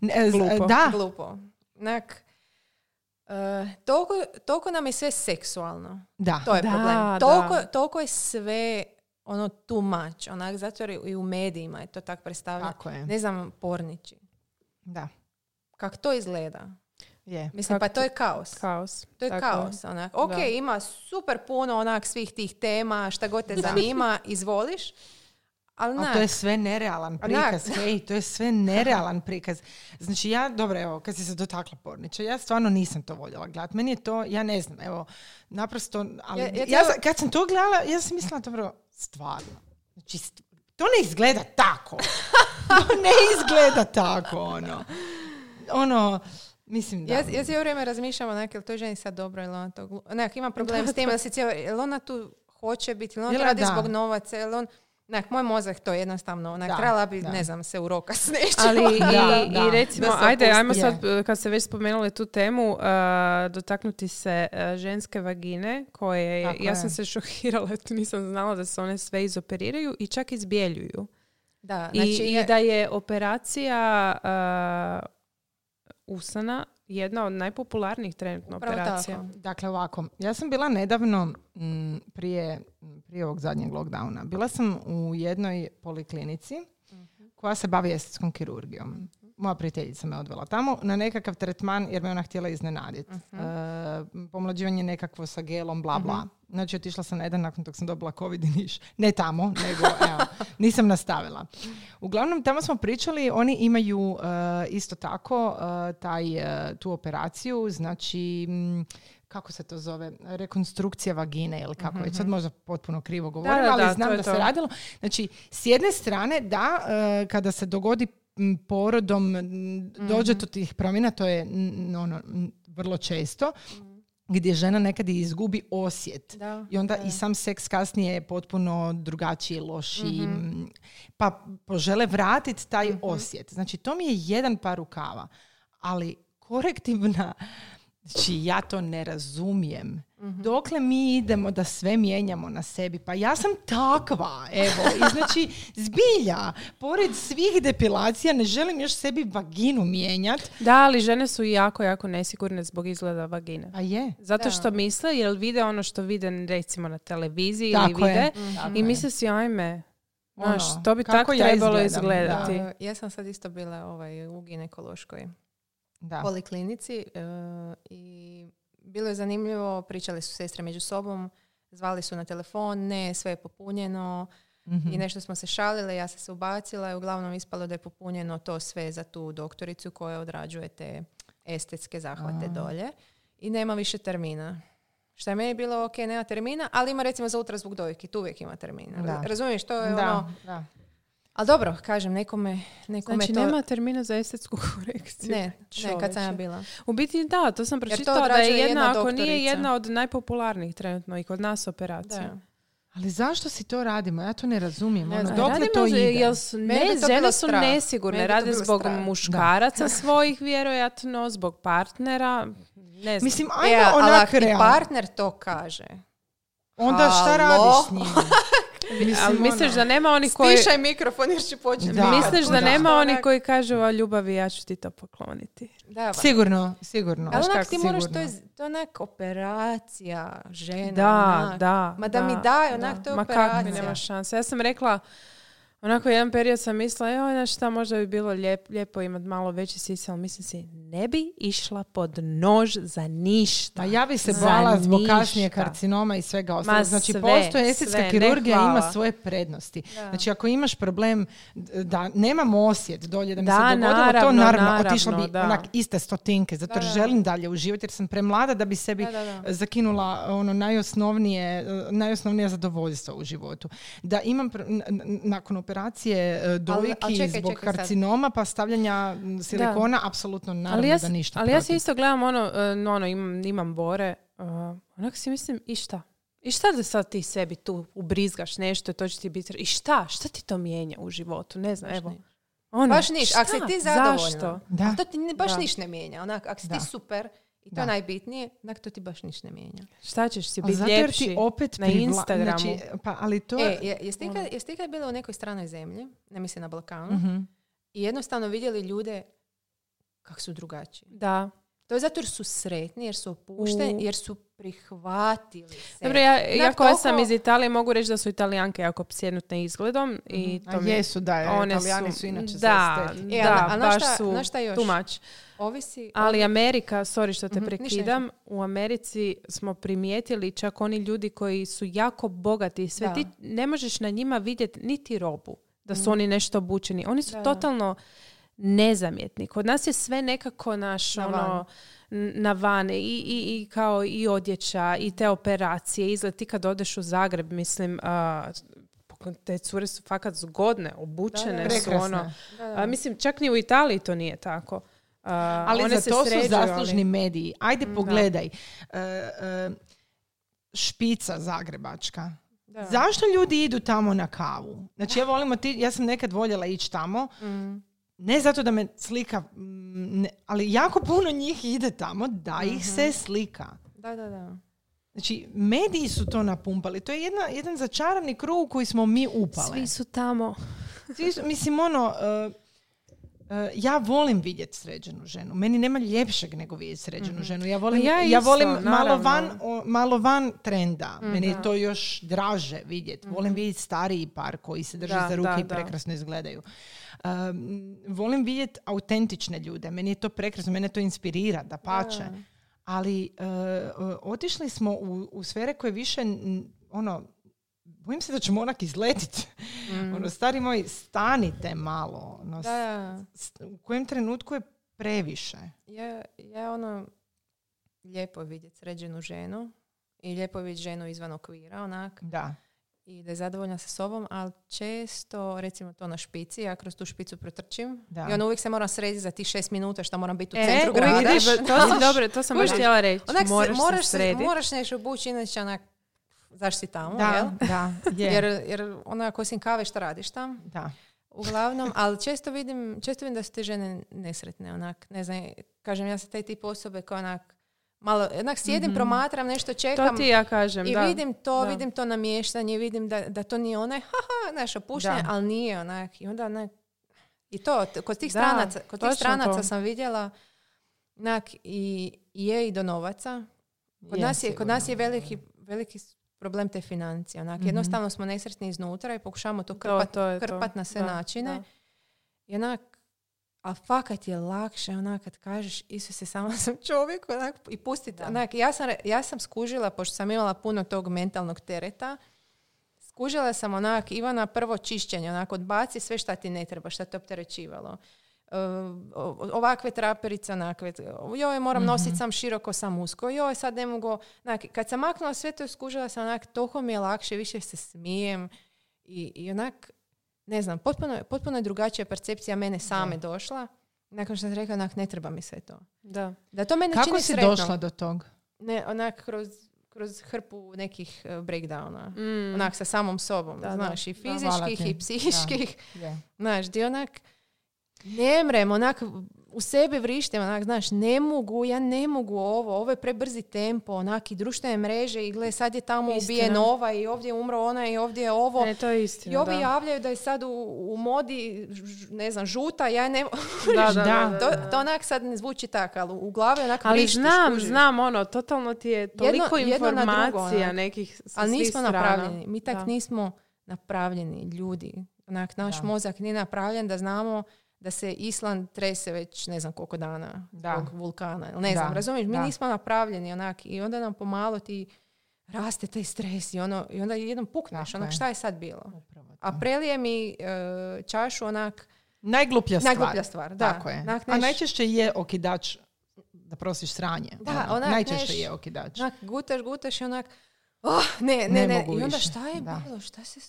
Ne, z- Glupo. Da, glupo. Onak, e, toliko, toliko nam je sve seksualno. da. To je Da, problem. da. Toliko, toliko je sve ono too much. Onak, zato jer i u medijima je to tak predstavljeno. Tako je. Ne znam, pornići. Da. Kako to izgleda? Je. Mislim, pa Kako to je kaos. Kaos. To je Tako kaos. Onak. Ok, Da. ima super puno onak svih tih tema, šta god te zanima, izvoliš. Ali onak, to je sve nerealan prikaz. Hej, to je sve nerealan prikaz. Znači ja, dobro, evo, kad si se dotakla porniča, ja stvarno nisam to voljela gledati. Meni je to, ja ne znam, evo, naprosto, ali Ja- ja, ja sam- kad sam to gledala, ja sam mislila, dobro, stvarno. Znači, st- to ne izgleda tako. [laughs] to ne izgleda tako, ono. Ono, mislim da. Ja, ja cijelo vrijeme razmišljam onak, jel to ženi sad dobro ili ona to glu- Onak, ima problem s tim, jel, si cijelo, jel ona tu hoće biti, ili Jel to radi da? zbog novaca, jel on... Onak, moj mozak to jednostavno, onak, Da, trebala bi, da. ne znam, se uroka s nečim. Ali i, Da, da. i recimo, ajde, ajmo Je. sad, uh, kad ste već spomenuli tu temu, uh, dotaknuti se uh, ženske vagine, koje, Tako ja je. sam se šokirala, tu nisam znala da se one sve izoperiraju i čak izbjeljuju. Da, I, znači, i ja- da je operacija uh, usana jedna od najpopularnijih trenutno Upravo operacija. tako. Dakle, ovako, ja sam bila nedavno mm, prije, prije ovog zadnjeg lockdowna. Bila sam u jednoj poliklinici koja se bavi estetskom kirurgijom. Moja prijateljica me odvela tamo na nekakav tretman jer me ona htjela iznenaditi. pomlađivanje nekakvo sa gelom, bla bla. Znači, otišla sam na jedan nakon tog sam dobila covid i niš. Ne tamo, nego evo, [laughs] nisam nastavila. Uglavnom, tamo smo pričali, oni imaju e, isto tako e, taj, e, tu operaciju, znači, mm, kako se to zove, rekonstrukcija vagine ili kako je, sad možda potpuno krivo govorim, da, ali da, to znam je da se to. radilo. Znači, s jedne strane, da, e, kada se dogodi m, porodom, m, dođe do tih promjena, to je n- ono, m, vrlo često, gdje žena nekad izgubi osjet. Da, I onda da. i sam seks kasnije je potpuno drugačiji, lošiji. m, Pa požele vratiti taj osjet. Znači, to mi je jedan par rukava. Ali korektivna, znači ja to ne razumijem. Dokle mi idemo da sve mijenjamo na sebi? Pa ja sam takva, evo. I znači, zbilja, pored svih depilacija ne želim još sebi vaginu mijenjat. Da, ali žene su jako, jako nesigurne zbog izgleda vagine. A je. Zato Da. što misle, jer vide ono što vide recimo na televiziji Tako ili vide je. Tako i misle si, ajme, znaš, Ono, to bi kako tako ja trebalo izgledam, izgledati. Uh, ja sam sad isto bila ovaj, u ginekološkoj. Da. poliklinici e, i bilo je zanimljivo, pričali su sestre među sobom, zvali su na telefon, ne, sve je popunjeno Mhm. i nešto smo se šalile, ja sam se ubacila i uglavnom ispalo da je popunjeno to sve za tu doktoricu koja odrađuje te estetske zahvate A. dolje i nema više termina. Što je meni bilo, ok, nema termina, ali ima recimo za ultrazvuk dojki, tu uvijek ima termina. Da. Razumiješ, to je Da, ono... da. Ali dobro, kažem, nekome, nekome Znači, to... nema termina za estetsku [laughs] korekciju. Ne, ne, kad sam ja bila. U biti da, to sam to pročitala da je jedna, jedna ako nije jedna od najpopularnijih trenutno i kod nas operacija. Da. Ali zašto si to radimo? Ja to ne razumijem. Ne ono, dokle Radimo to ide? jel su, ne, to žene su strah. nesigurne, to rade zbog strah. muškaraca svojih, vjerojatno, zbog partnera. Ne znam. Mislim, E, ajmo ali onak realno. partner to kaže. Onda šta Halo? radiš s njim? [laughs] Mislim, Ali misliš ono- da nema onih koji... Stišaj mikrofon jer će početi Da. Misliš da Da. nema Onak- onih koji kažu o ljubavi ja ću ti to pokloniti. Da, ba. Sigurno, sigurno. Ali onak ti moraš, to je, to je onak operacija žena. Da, onak. da. Ma da mi daj, onak, da. to je Ma kako mi operacija. nema šanse. Ja sam rekla, onako jedan period sam mislila, joj, znaš šta, možda bi bilo lijep, lijepo imati malo veći sisa, ali mislim si, ne bi išla pod nož za ništa. Pa ja bi se Za bojala zbog kasnije karcinoma i svega ostalog. Znači, sve, postoje estetska sve, kirurgija, ima svoje prednosti. Da. Znači, ako imaš problem da nemam osjet dolje, da mi Da, se dogodilo, to naravno, naravno, otišla bi naravno, da. onak iste stotinke, zato Da, da. želim dalje uživati jer sam premlada da bi sebi Da, da, da. zakinula ono najosnovnije, najosnovnije zadovoljstvo u životu. Da imam nakon operacije eh, dojki ali čekaj, zbog čekaj sad. karcinoma pa stavljanja silikona, apsolutno naravno ali ja, da ništa ali ja se protiv. isto gledam ono, e, no, ono imam, imam bore, uh, onako si mislim, i šta? I šta da sad ti sebi tu ubrizgaš nešto i to će ti biti... I šta? Šta ti to mijenja u životu? Ne znam, Baš evo. Ono, Baš ništa. Ako si ti zadovoljna. Zašto? Da. To ti ne- baš Da. ništa ne mijenja. Onak, ako si Da. ti super, i to Da. je najbitnije, onak to ti baš ništa ne mijenja. Šta ćeš si biti zato jer ljepši? ti opet na Instagramu. Znači, pa, ali to... E, je, jesi ti ikad, ikad bila u nekoj stranoj zemlji, ne mislim na Balkanu, Mhm. i jednostavno vidjeli ljude kako su drugačiji? Da. To je zato jer su sretni, jer su opušteni, jer su prihvatili se. Dobro, ja, ja koja sam iz Italije mogu reći da su Italijanke jako psjednutne izgledom. I Mhm. A to mi- jesu, da, je, one Italijani su inače za da. E, da, znaš baš šta- su šta još? too much. Ovisi... Ali Amerika, sorry što te Mhm, ništa, prekidam, u Americi smo primijetili čak oni ljudi koji su jako bogati i sve, Da. ti ne možeš na njima vidjeti niti robu da su Mhm. oni nešto obučeni. Oni su da. totalno nezamjetni. Kod nas je sve nekako naš Na ono na van i, i, i kao i odjeća i te operacije izgled ti kad odeš u Zagreb mislim a, te cure su fakat zgodne obučene su Prekrasne. ono Da, da. a, mislim čak ni u Italiji to nije tako A, Ali one za se to su sređuju, zaslužni ali- mediji. Ajde Da. pogledaj. E, e, špica zagrebačka. Da. Zašto ljudi idu tamo na kavu? Znači ja volim oti- ja sam nekad voljela ići tamo, Mm. Ne zato da me slika, ne, ali jako puno njih ide tamo da ih Mhm. se slika. Da, da, da. Znači, mediji su to napumpali. To je jedna, jedan začarani krug u koji smo mi upale. svi su tamo Svi su- mislim, ono, uh, uh, ja volim vidjeti sređenu ženu. Meni nema ljepšeg nego vidjeti sređenu ženu. Ja volim, Pa ja ja isto, volim malo, van, o- malo van trenda. Meni je to još draže vidjeti. Volim vidjeti stariji par koji se drže Da, za ruke da, i da. prekrasno izgledaju. Um, volim vidjeti autentične ljude. Meni je to prekrasno, mene to inspirira, da pače. Ali uh, otišli smo u, u sfere koje više, ono, bojim se da ćemo onak izletit. Ono, stari moj, stanite malo. Ono, Da, s- u kojem trenutku je previše. ja, ja ono, lijepo je vidjeti sređenu ženu i lijepo je vidjeti ženu izvan okvira, onak, Da. I da je zadovoljna sa sobom, ali često, recimo to na špici, ja kroz tu špicu protrčim Da. i ono uvijek se moram srediti za tih šest minuta što moram biti u E, centru grada. vidiš, to si dobro, to sam baš htjela reći. Onak se- moraš, moraš, se se, srediti. moraš nešto obući, inače onak, zašto si tamo, Da, jel? da, [laughs] je. Jer, jer onako osim kave šta radiš tam? da. Uglavnom, ali često vidim, često vidim da su te žene nesretne, onak, ne znam, kažem, ja sam taj tip osobe koja onak, malo, onak sjedim, promatram, nešto čekam To ti ja kažem, i da. vidim to, Da. vidim to namještanje, vidim da, da to nije onaj, haha, znaš, opuštanje, Da. ali nije onak, i onda onak, i to, t- kod tih Da, stranaca, kod tih stranaca to. sam vidjela, onak, i i je i do novaca, Kod, Je, nas, je, kod nas je veliki, veliki problem te financije. Onak. Mhm. Jednostavno smo nesretni iznutra i pokušavamo to To- krpat, to je to. krpat na sve Da, načine. da. I onak, a fakat je lakše onak kad kažeš Isuse samo [laughs] sam čovjek onak, i pustiti. Onak, ja, sam, ja sam skužila, pošto sam imala puno tog mentalnog tereta, skužila sam onak Ivana prvo čišćenje, onak odbaci sve šta ti ne treba, šta te opterećivalo. O- ovakve traperice, onakve, joj moram nositi sam široko, sam usko, joj sad ne mogu, onak, kad sam maknula sve to skužila sam onak, toliko mi je lakše, više se smijem i, i onak, ne znam, potpuno, je- potpuno je drugačija percepcija mene same došla. Nakon što sam rekla, onak, ne treba mi sve to. Da. Da to mene Kako čini si sretnom. došla do tog? Ne, onak, kroz, kroz hrpu nekih eh, breakdowna. Mm. Onak, sa samom sobom, Da, da. znaš, i Da, hvala fizičkih i psihičkih. Znaš, di onak, ne mrem, onak, u sebi vrištem, onak, znaš, ne mogu, ja ne mogu ovo, ovo je prebrzi tempo, onak, i društvene mreže, i gle, sad je tamo Istina. ubijen ovaj, i ovdje je umro onaj, i ovdje je ovo. Ne, to je istina. I ovi da. javljaju da je sad u, u modi, ne znam, žuta, ja ne... [laughs] Da, da, Da. to, to onak sad ne zvuči tako, ali u glavi onak Ali vrištiš, znam, kužiš. znam, ono, totalno ti je toliko jedno na drugo, informacija ono. nekih sa Ali nismo strana. napravljeni. Mi tak nismo napravljeni ljudi. Onak, naš Da. mozak nije napravljen da znamo da se Island trese već ne znam koliko dana Da. zbog vulkana. Ne Da, znam, razumiješ? Mi da. nismo napravljeni onak i onda nam pomalo ti raste taj stres i, ono, i onda jednom pukneš. Onak, šta je sad bilo? A prelije mi e, čašu onak Najgluplja stvar. najgluplja stvar. Da. Tako je. Onak, A neš- najčešće je okidač da prosiš sranje. Da, Ono, onak najčešće neš- je okidač. Onak, gutaš, gutaš i onak, oh, ne, ne, Ne ne. I onda šta je Da. bilo? Šta se,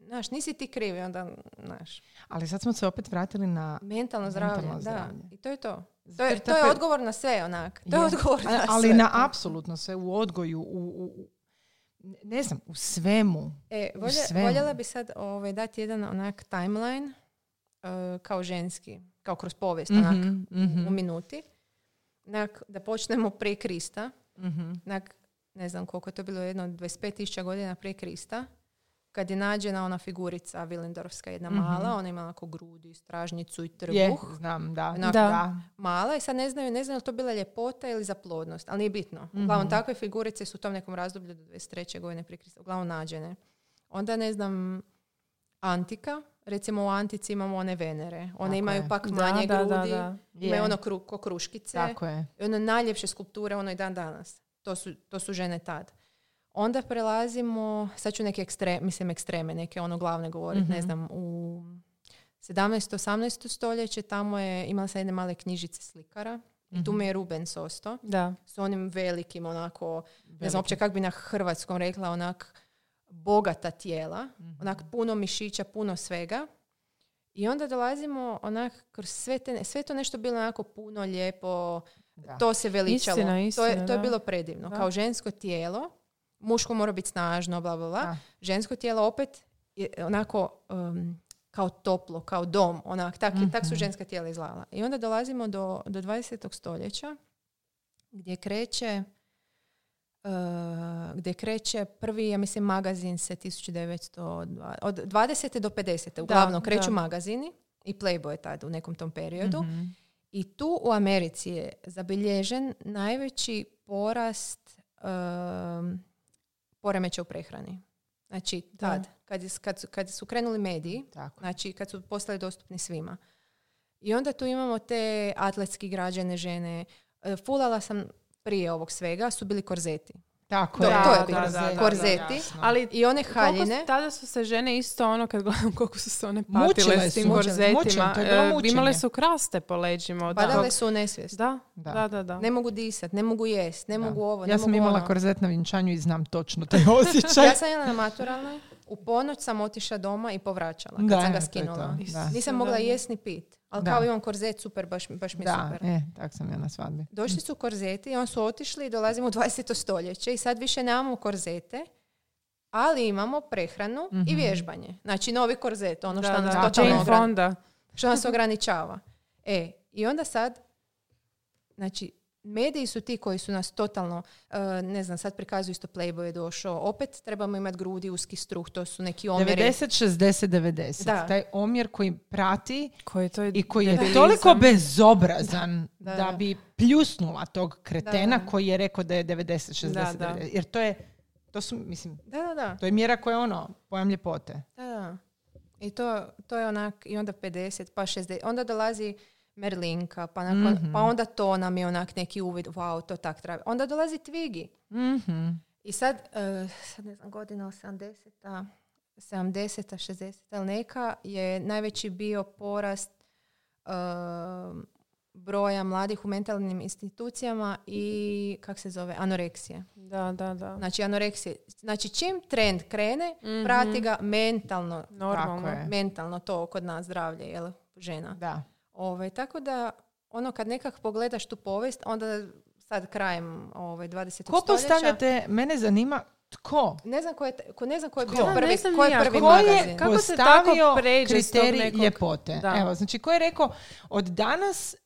znaš, nisi ti kriv i onda, znaš, Ali sad smo se opet vratili na... mentalno zdravlje, Mentalno da. zdravlje. I to je to. To je, to je odgovor na sve, onak. To je, Je. odgovor na Ali sve. na apsolutno sve, u odgoju, u, u, u- ne znam, u svemu. E, u volje- svemu. voljela bi sad ovaj, dati jedan onak timeline eh, kao ženski, kao kroz povijest, onak, Mhm, mhm, u minuti. Onak, da počnemo prije Krista. mhm. Onak, ne znam koliko je to bilo, jedno 25.000 godina prije Krista. Kad je nađena ona figurica Vilendorfska, jedna Mhm. mala, ona je imala ako grudi, stražnicu i trbuh. Je, znam, da. Onak, Da. mala i sad ne znaju, ne znaju li to bila ljepota ili za plodnost, ali nije bitno. Uglavnom, Mhm. takve figurice su u tom nekom razdoblju do 23. godine prije Krista, uglavnom nađene. Onda, ne znam, antika, recimo u antici imamo one venere. One Tako imaju je. pak Da, manje da, da, grudi, da. imaju Je. ono kru, ko kruškice. Tako je. I one najljepše skulpture, ono i dan danas. To su, to su žene tad. Onda prelazimo, sad ću neke ekstre, mislim ekstreme, neke ono glavne govoriti, ne Mhm. znam, u 17. 18. stoljeće tamo je, imala sam jedne male knjižice slikara i tu Mhm. mi je Rubens ostao Da. s onim velikim onako, ne Veliki. znam uopće kako bi na hrvatskom rekla, onak bogata tijela, Mhm. onak puno mišića, puno svega. I onda dolazimo onak kroz sve, te, sve to nešto bilo onako puno lijepo, Da. to se veličalo. Istina, to, je, istina, to je bilo predivno. Da. Kao žensko tijelo, muško mora biti snažno, bla, bla, bla. Da. Žensko tijelo opet je onako um, kao toplo, kao dom. Onak, tak, tak su Mhm. ženska tijela izgledala. I onda dolazimo do, do 20. stoljeća gdje kreće uh, gdje kreće prvi, ja mislim, magazin se 1900, od 20. do 50. Uglavnom, kreću da. magazini i Playboy je tad u nekom tom periodu. Mhm. I tu u Americi je zabilježen najveći porast um, poremeća u prehrani. Znači, tad, kad, je- kad, su, kad su krenuli mediji, Tako. znači kad su postali dostupni svima. I onda tu imamo te atletski građane žene. E, Fulala sam prije ovog svega, su bili korzeti. Tako To- je. to je Da, bilo. da, da, da, Korzeti. Ali I one haljine. su- tada su se žene isto ono kad gledam koliko su se one Mučile patile s tim su. korzetima. Mučenje, to je bilo E. Imale su kraste po leđima. od Padale su u nesvijest. Da, Da. da, da. da. Ne mogu disat, ne mogu jest, ne Da. mogu ovo, ne Ja sam mogu imala ono. korzet na vinčanju i znam točno taj [laughs] osjećaj. Ja sam imala na maturalnoj, u ponoć sam otišla doma i povraćala kad Da, sam ga to. skinula. Nisam mogla jest ni pit. Ali Da. kao imam korzet, super, baš, baš mi je Da, super. e, tak sam ja na svadbi. Došli su korzeti i on su otišli i dolazimo u 20. stoljeće i sad više nemamo korzete, ali imamo prehranu i Mhm. vježbanje. Znači novi korzet, ono što nas da. totalno Jane ogra- Fonda. što nas ograničava. E, i onda sad, znači, mediji su ti koji su nas totalno, e, ne znam, sad prikazuju isto Playboy je došao, opet trebamo imati grudi, uski struh, to su neki omjeri. 90, 60, 90. Da. Taj omjer koji prati Koji to je i koji je toliko bezobrazan Da, da, da. bi pljusnula tog kretena Da. koji je rekao da je 90, 60, Da, da. 90. Jer to je, to su, mislim, Da, da, da. to je mjera koja je ono, pojam ljepote. Da, da. I to, to je onak, i onda 50, pa 60. Onda dolazi Merlinka, pa, nakon, Mhm. pa onda to nam je onak neki uvid, wow, to tak treba. Onda dolazi Twiggy. Mhm. I sad, eh, sad ne znam, godina 80-a, 70-a, 60-a ili neka, je najveći bio porast eh, broja mladih u mentalnim institucijama i, kak se zove, anoreksije. Da, da, da. Znači, anoreksije. Znači, čim trend krene, Mhm. prati ga mentalno, Normalno. Tako je. mentalno to kod nas zdravlje, jel, žena. Da. Ovaj, tako da, ono, kad nekak pogledaš tu povijest, onda sad krajem ovaj, 20. Ko stoljeća... postavljate, mene zanima tko? Ne znam ko je, ko, ne znam ko je Tko? bio prvi, ne znam ko je prvi Ko magazin. je Kako se tako pređe s tog kriterij nekog- ljepote? Da. Evo, znači ko je rekao od danas e,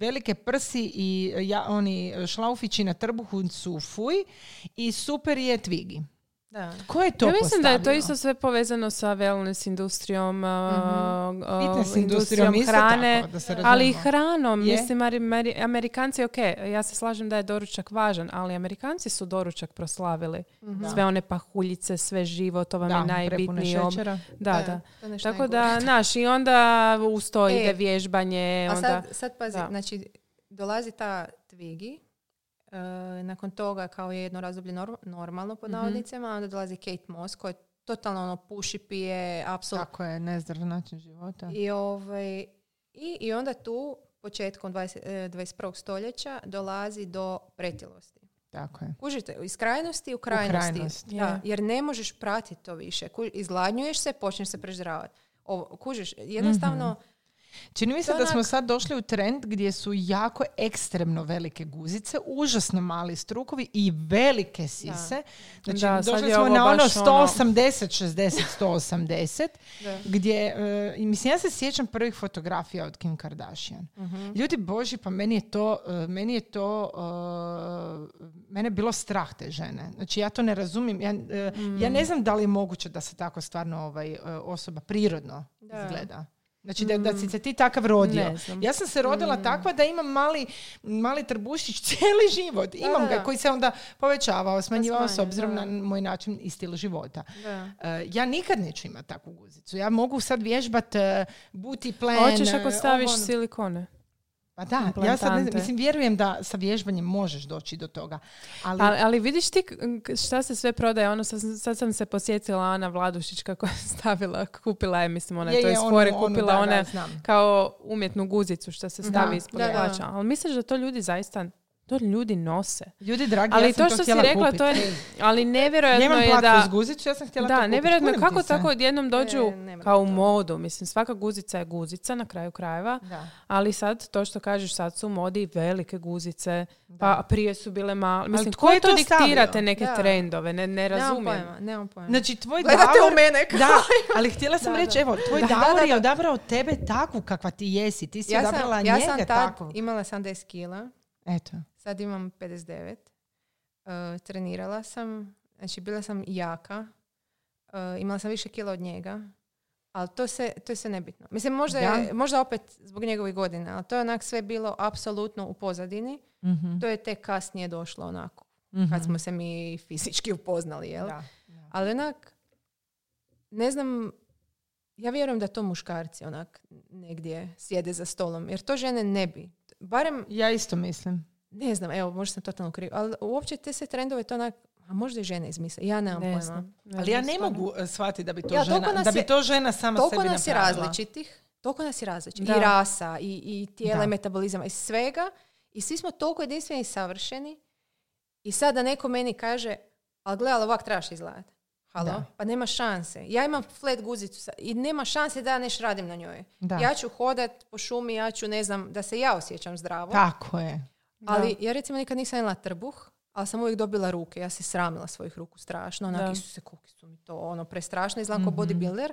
velike prsi i ja, oni šlaufići na trbuhu su fuj i super je tvigi. Da. Ko je to ja mislim da je to postavio? isto sve povezano sa wellness industrijom, a, a, Fitness industrijom isto hrane, tako, da se ali i hranom. Je. Mislim, Mari- Amerikanci, ok, ja se slažem da je doručak važan, ali Amerikanci su doručak proslavili. Mhm. Sve one pahuljice, sve živo, to vam Da, je najbitnije. Da, da. nešto Tako da, znaš, i onda uz to E, vježbanje. A onda, sad, sad pazi, da. znači, dolazi ta Twiggy, e, nakon toga kao je jedno razdoblje nor- normalno pod Mhm. navodnicima, onda dolazi Kate Moss koja totalno ono puši, pije, apsolutno. Tako je, nezdrav način života. I, ovaj, i, I onda tu, početkom 20, e, 21. stoljeća, dolazi do pretilosti. Tako je. Kužite, iz krajnosti u krajnosti. krajnost, da, je. jer ne možeš pratiti to više. Ku- Izgladnjuješ se, počneš se preždravati. Ovo, kužiš, jednostavno, Čini mi se To da smo sad došli u trend gdje su jako ekstremno velike guzice, užasno mali strukovi i velike sise. Znači, Da, došli smo na ono baš ono- 180, 60, 180, Da. gdje, i mislim, ja se sjećam prvih fotografija od Kim Kardashian. Mhm. Ljudi boži, pa meni je to, e, meni je to, e, mene je bilo strah te žene. Znači, ja to ne razumijem. Ja, e, ja Mm. ne znam da li je moguće da se tako stvarno ovaj, osoba prirodno Da. izgleda. Znači da, da si se ti takav rodio. Ja sam se rodila takva da imam mali, mali trbušić [laughs] cijeli život. Imam da, ga da. koji se onda povećavao, smanjivao s obzirom da. na moj način i stil života. E, ja nikad neću imati takvu guzicu. Ja mogu sad vježbat uh, booty plan. Hoćeš ako e, staviš ovo, silikone. Pa da, ja sad ne, implantante. mislim, vjerujem da sa vježbanjem možeš doći do toga. Ali, Ali, ali vidiš ti šta se sve prodaje, ono sad, sad sam se posjetila Ana Vladušić kako je [laughs] stavila, kupila je, mislim ona je, to iz fore, onu, kupila ona znam. kao umjetnu guzicu što se stavi Da, ispod hlača. Ali misliš da to ljudi zaista, to ljudi nose. Ljudi dragi, Ali ja sam to to što si htjela rekla, kupit. to je, ali Ja nevjerojatno imam je da... s guzicu, ja sam htjela to Da, kupit. nevjerojatno je Kunim kako tako odjednom dođu E, kao u to. modu. Mislim, svaka guzica je guzica na kraju krajeva. Da. Ali sad, to što kažeš, sad su u modi velike guzice, Da. pa prije su bile male. Mislim, tko ko je to to diktira stavio? te neke Da. trendove? Ne, ne Nemam razumijem. pojma, nemam pojma. Znači, tvoj Gledate Davor... u mene kao- Da, ali htjela sam Da, reći, da. evo, tvoj Da, Davor da, je da. odabrao tebe takvu kakva ti jesi. Ti si ja odabrala sam, ja njega sam tad takvu. imala 70 kila, Eto. Sad imam 59. Uh, trenirala sam, znači bila sam jaka, uh, imala sam više kila od njega, ali to, se, to je sve nebitno. Mislim, možda, je, Da. možda opet zbog njegovih godina, ali to je onak sve bilo apsolutno u pozadini. Mhm. To je tek kasnije došlo onako, Mhm. kad smo se mi fizički upoznali, jel? Da, da. Ali onak, ne znam, ja vjerujem da to muškarci onak negdje sjede za stolom, jer to žene ne bi. Barem, Ja isto mislim. Ne znam, evo, možda sam totalno krivo, ali uopće te se trendove to onak, a možda i žene izmisle, ja nemam Ne pojma. znam. Ne Ali ja ne stvarno. mogu e, shvatiti da bi to Ja, žena, toliko nas da bi je- to žena sama Toliko sebi nas je napravila. različitih, toliko nas je različitih. Da. I rasa, i, i tijela, i metabolizama, i svega. I svi smo toliko jedinstveni i savršeni. I sad da neko meni kaže, ali gledaj, ali ovak trebaš izgledati. Halo? Da. Pa nema šanse. Ja imam flat guzicu sa- i nema šanse da ja nešto radim na njoj. Da. Ja ću hodat po šumi, ja ću, ne znam, da se ja osjećam zdravo. Tako je. Ali ja recimo nikad nisam imala trbuh, ali sam uvijek dobila ruke. Ja se sramila svojih ruku strašno. Onak, Da. Isuse, koliko su mi to ono, prestrašno. Izgledam Mhm. kao bodybuilder.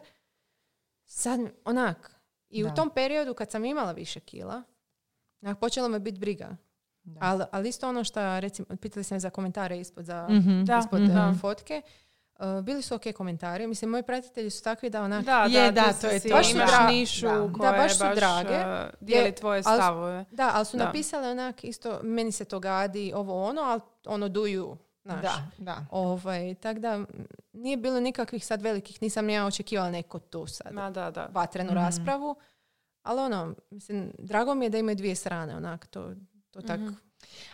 Sad, onak. I Da. u tom periodu kad sam imala više kila, onak, počelo me biti briga. Da. Ali, ali isto ono što, recimo, pitali ste me za komentare ispod, za, Mhm. Da, ispod mhm. uh, fotke. Uh, bili su ok komentari. Mislim, moji pratitelji su takvi da onak... Da, Je, da, da, to je to. Baš su dra- nišu da. koja Da, je baš su drage. uh, dijeli Je, tvoje ali- stavove. Da, ali su Da. napisali onak isto, meni se to gadi, ovo ono, ali ono do you. Znaš. Da, da. Ovaj, tak da nije bilo nikakvih sad velikih, nisam ja očekivala neko tu sad Ma da, da. vatrenu Mhm. raspravu. Ali ono, mislim, drago mi je da imaju dvije strane, onak, to, to tak...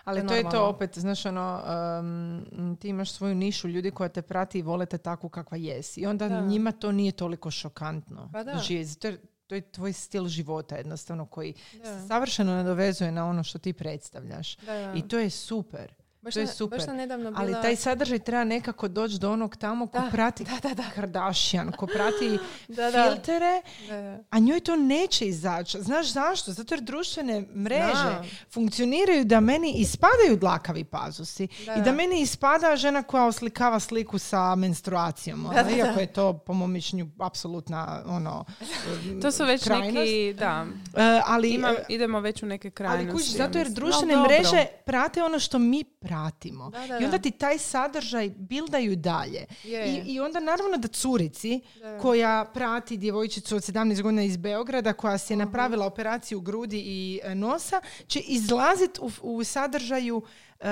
Ali To to je je to opet, znaš ono, um, ti imaš svoju nišu ljudi koja te prati i vole te takvu kakva jesi. I onda Da. njima to nije toliko šokantno. Pa da. Zato jer to je tvoj stil života jednostavno koji Da. savršeno nadovezuje na ono što ti predstavljaš. Da, da. I to je super. Baš to je super. Baš nedavno bila... Ali taj sadržaj treba nekako doći do onog tamo ko Da, prati da, da, da. Kardashian, ko prati [laughs] Da, da. filtere, Da, da. a njoj to neće izaći. Znaš zašto? Zato jer društvene mreže funkcioniraju da meni ispadaju dlakavi pazusi Da, i da meni ispada žena koja oslikava sliku sa menstruacijom. ono, Da, da, Iako je to po mom mišljenju apsolutna ono, [laughs] To su već krajnost. neki, da, E, ali, Imam, e, idemo već u neke krajnosti. ali ja zato jer društvene mreže prate ono što mi pratimo. Da, da, I onda da. ti taj sadržaj bildaju dalje. Je, I. I onda naravno da curici Da. koja prati djevojčicu od 17 godina iz Beograda koja si je Mhm. napravila operaciju grudi i e, nosa će izlazit u, u sadržaju e,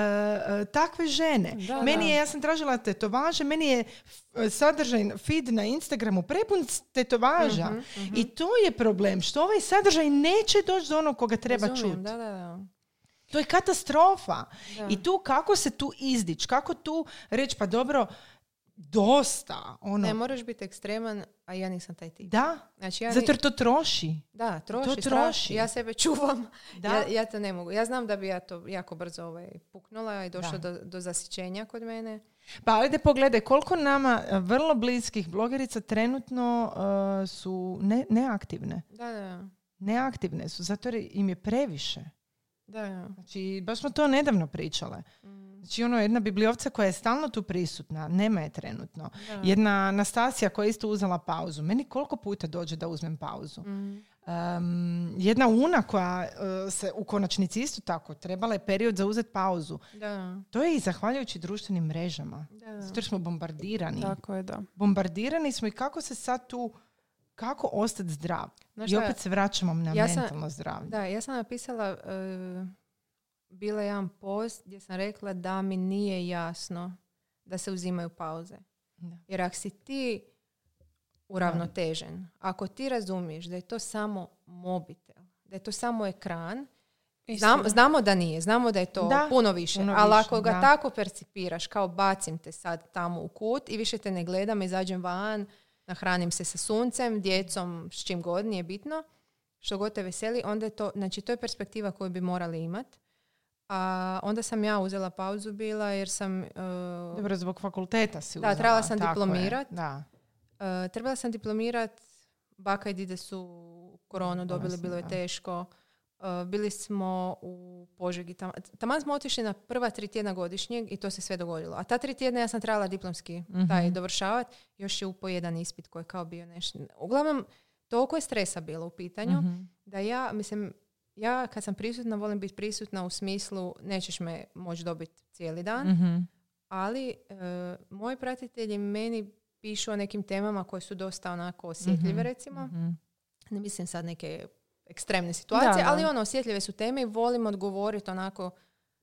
takve žene. Da, meni je, ja sam tražila tetovaže, meni je sadržaj, feed na Instagramu prepun tetovaža. Mhm, I to je problem, što ovaj sadržaj neće doći do onog koga treba Razumijem, čuti. Da, da, da. To je katastrofa. Da. I tu kako se tu izdić, kako tu reći pa dobro, dosta. Ono, Ne, moraš biti ekstreman, a ja nisam taj tip. da, Znači, ja zato jer to troši. Da, troši, To troši. Ja sebe čuvam. Da. Ja, ja to ne mogu. Ja znam da bi ja to jako brzo ovaj, puknula i došlo Da. do, do zasićenja kod mene. Pa ajde pogledaj koliko nama e, vrlo bliskih blogerica trenutno e, su ne, neaktivne. Da, da, Neaktivne su, zato jer im je previše. Da. Znači, baš smo to nedavno pričale. Mm, Znači, ono, jedna bibliovca koja je stalno tu prisutna, nema je trenutno. da. Jedna Anastasija koja je isto uzela pauzu. Meni koliko puta dođe da uzmem pauzu? Mm, Um, jedna Una koja e, se u konačnici isto tako trebala je period za uzeti pauzu. da, To je i zahvaljujući društvenim mrežama. da, da. Zato jer smo bombardirani. Tako je, da. Bombardirani smo i kako se sad tu, kako ostati zdrav. Znaš I opet se vraćamo na Ja sam- mentalno zdravlje. Da, ja sam napisala, uh, bila je jedan post gdje sam rekla da mi nije jasno da se uzimaju pauze. Da. Jer ako si ti uravnotežen, ako ti razumiješ da je to samo mobitel, da je to samo ekran, znam, znamo da nije, znamo da je to Da, puno više, puno ali više, ako ga da. tako percipiraš, kao bacim te sad tamo u kut i više te ne gledam, izađem van, nahranim se sa suncem, djecom, s čim god, nije bitno, što god te veseli, onda je to, znači to je perspektiva koju bi morali imati. A onda sam ja uzela pauzu bila jer sam uh, Dobro, zbog fakulteta si Da, uzela, trebala sam tako je, diplomirat. Da. Uh, trebala sam diplomirat, baka i dide su koronu dobili, bilo je da. teško. Uh, bili smo u Požegi, tam, taman smo otišli na prva tri tjedna godišnjeg i to se sve dogodilo. A ta tri tjedna ja sam trebala diplomski Mhm. taj dovršavati, još je upo jedan ispit koji je kao bio nešto. Uglavnom, toliko je stresa bilo u pitanju Mhm. da ja, mislim, ja kad sam prisutna volim biti prisutna u smislu nećeš me moći dobiti cijeli dan, Mhm. ali e, moji pratitelji meni pišu o nekim temama koje su dosta onako osjetljive Mhm. recimo. Mhm. Ne mislim sad neke ekstremne situacije, Da, da. ali ono osjetljive su teme i volim odgovoriti onako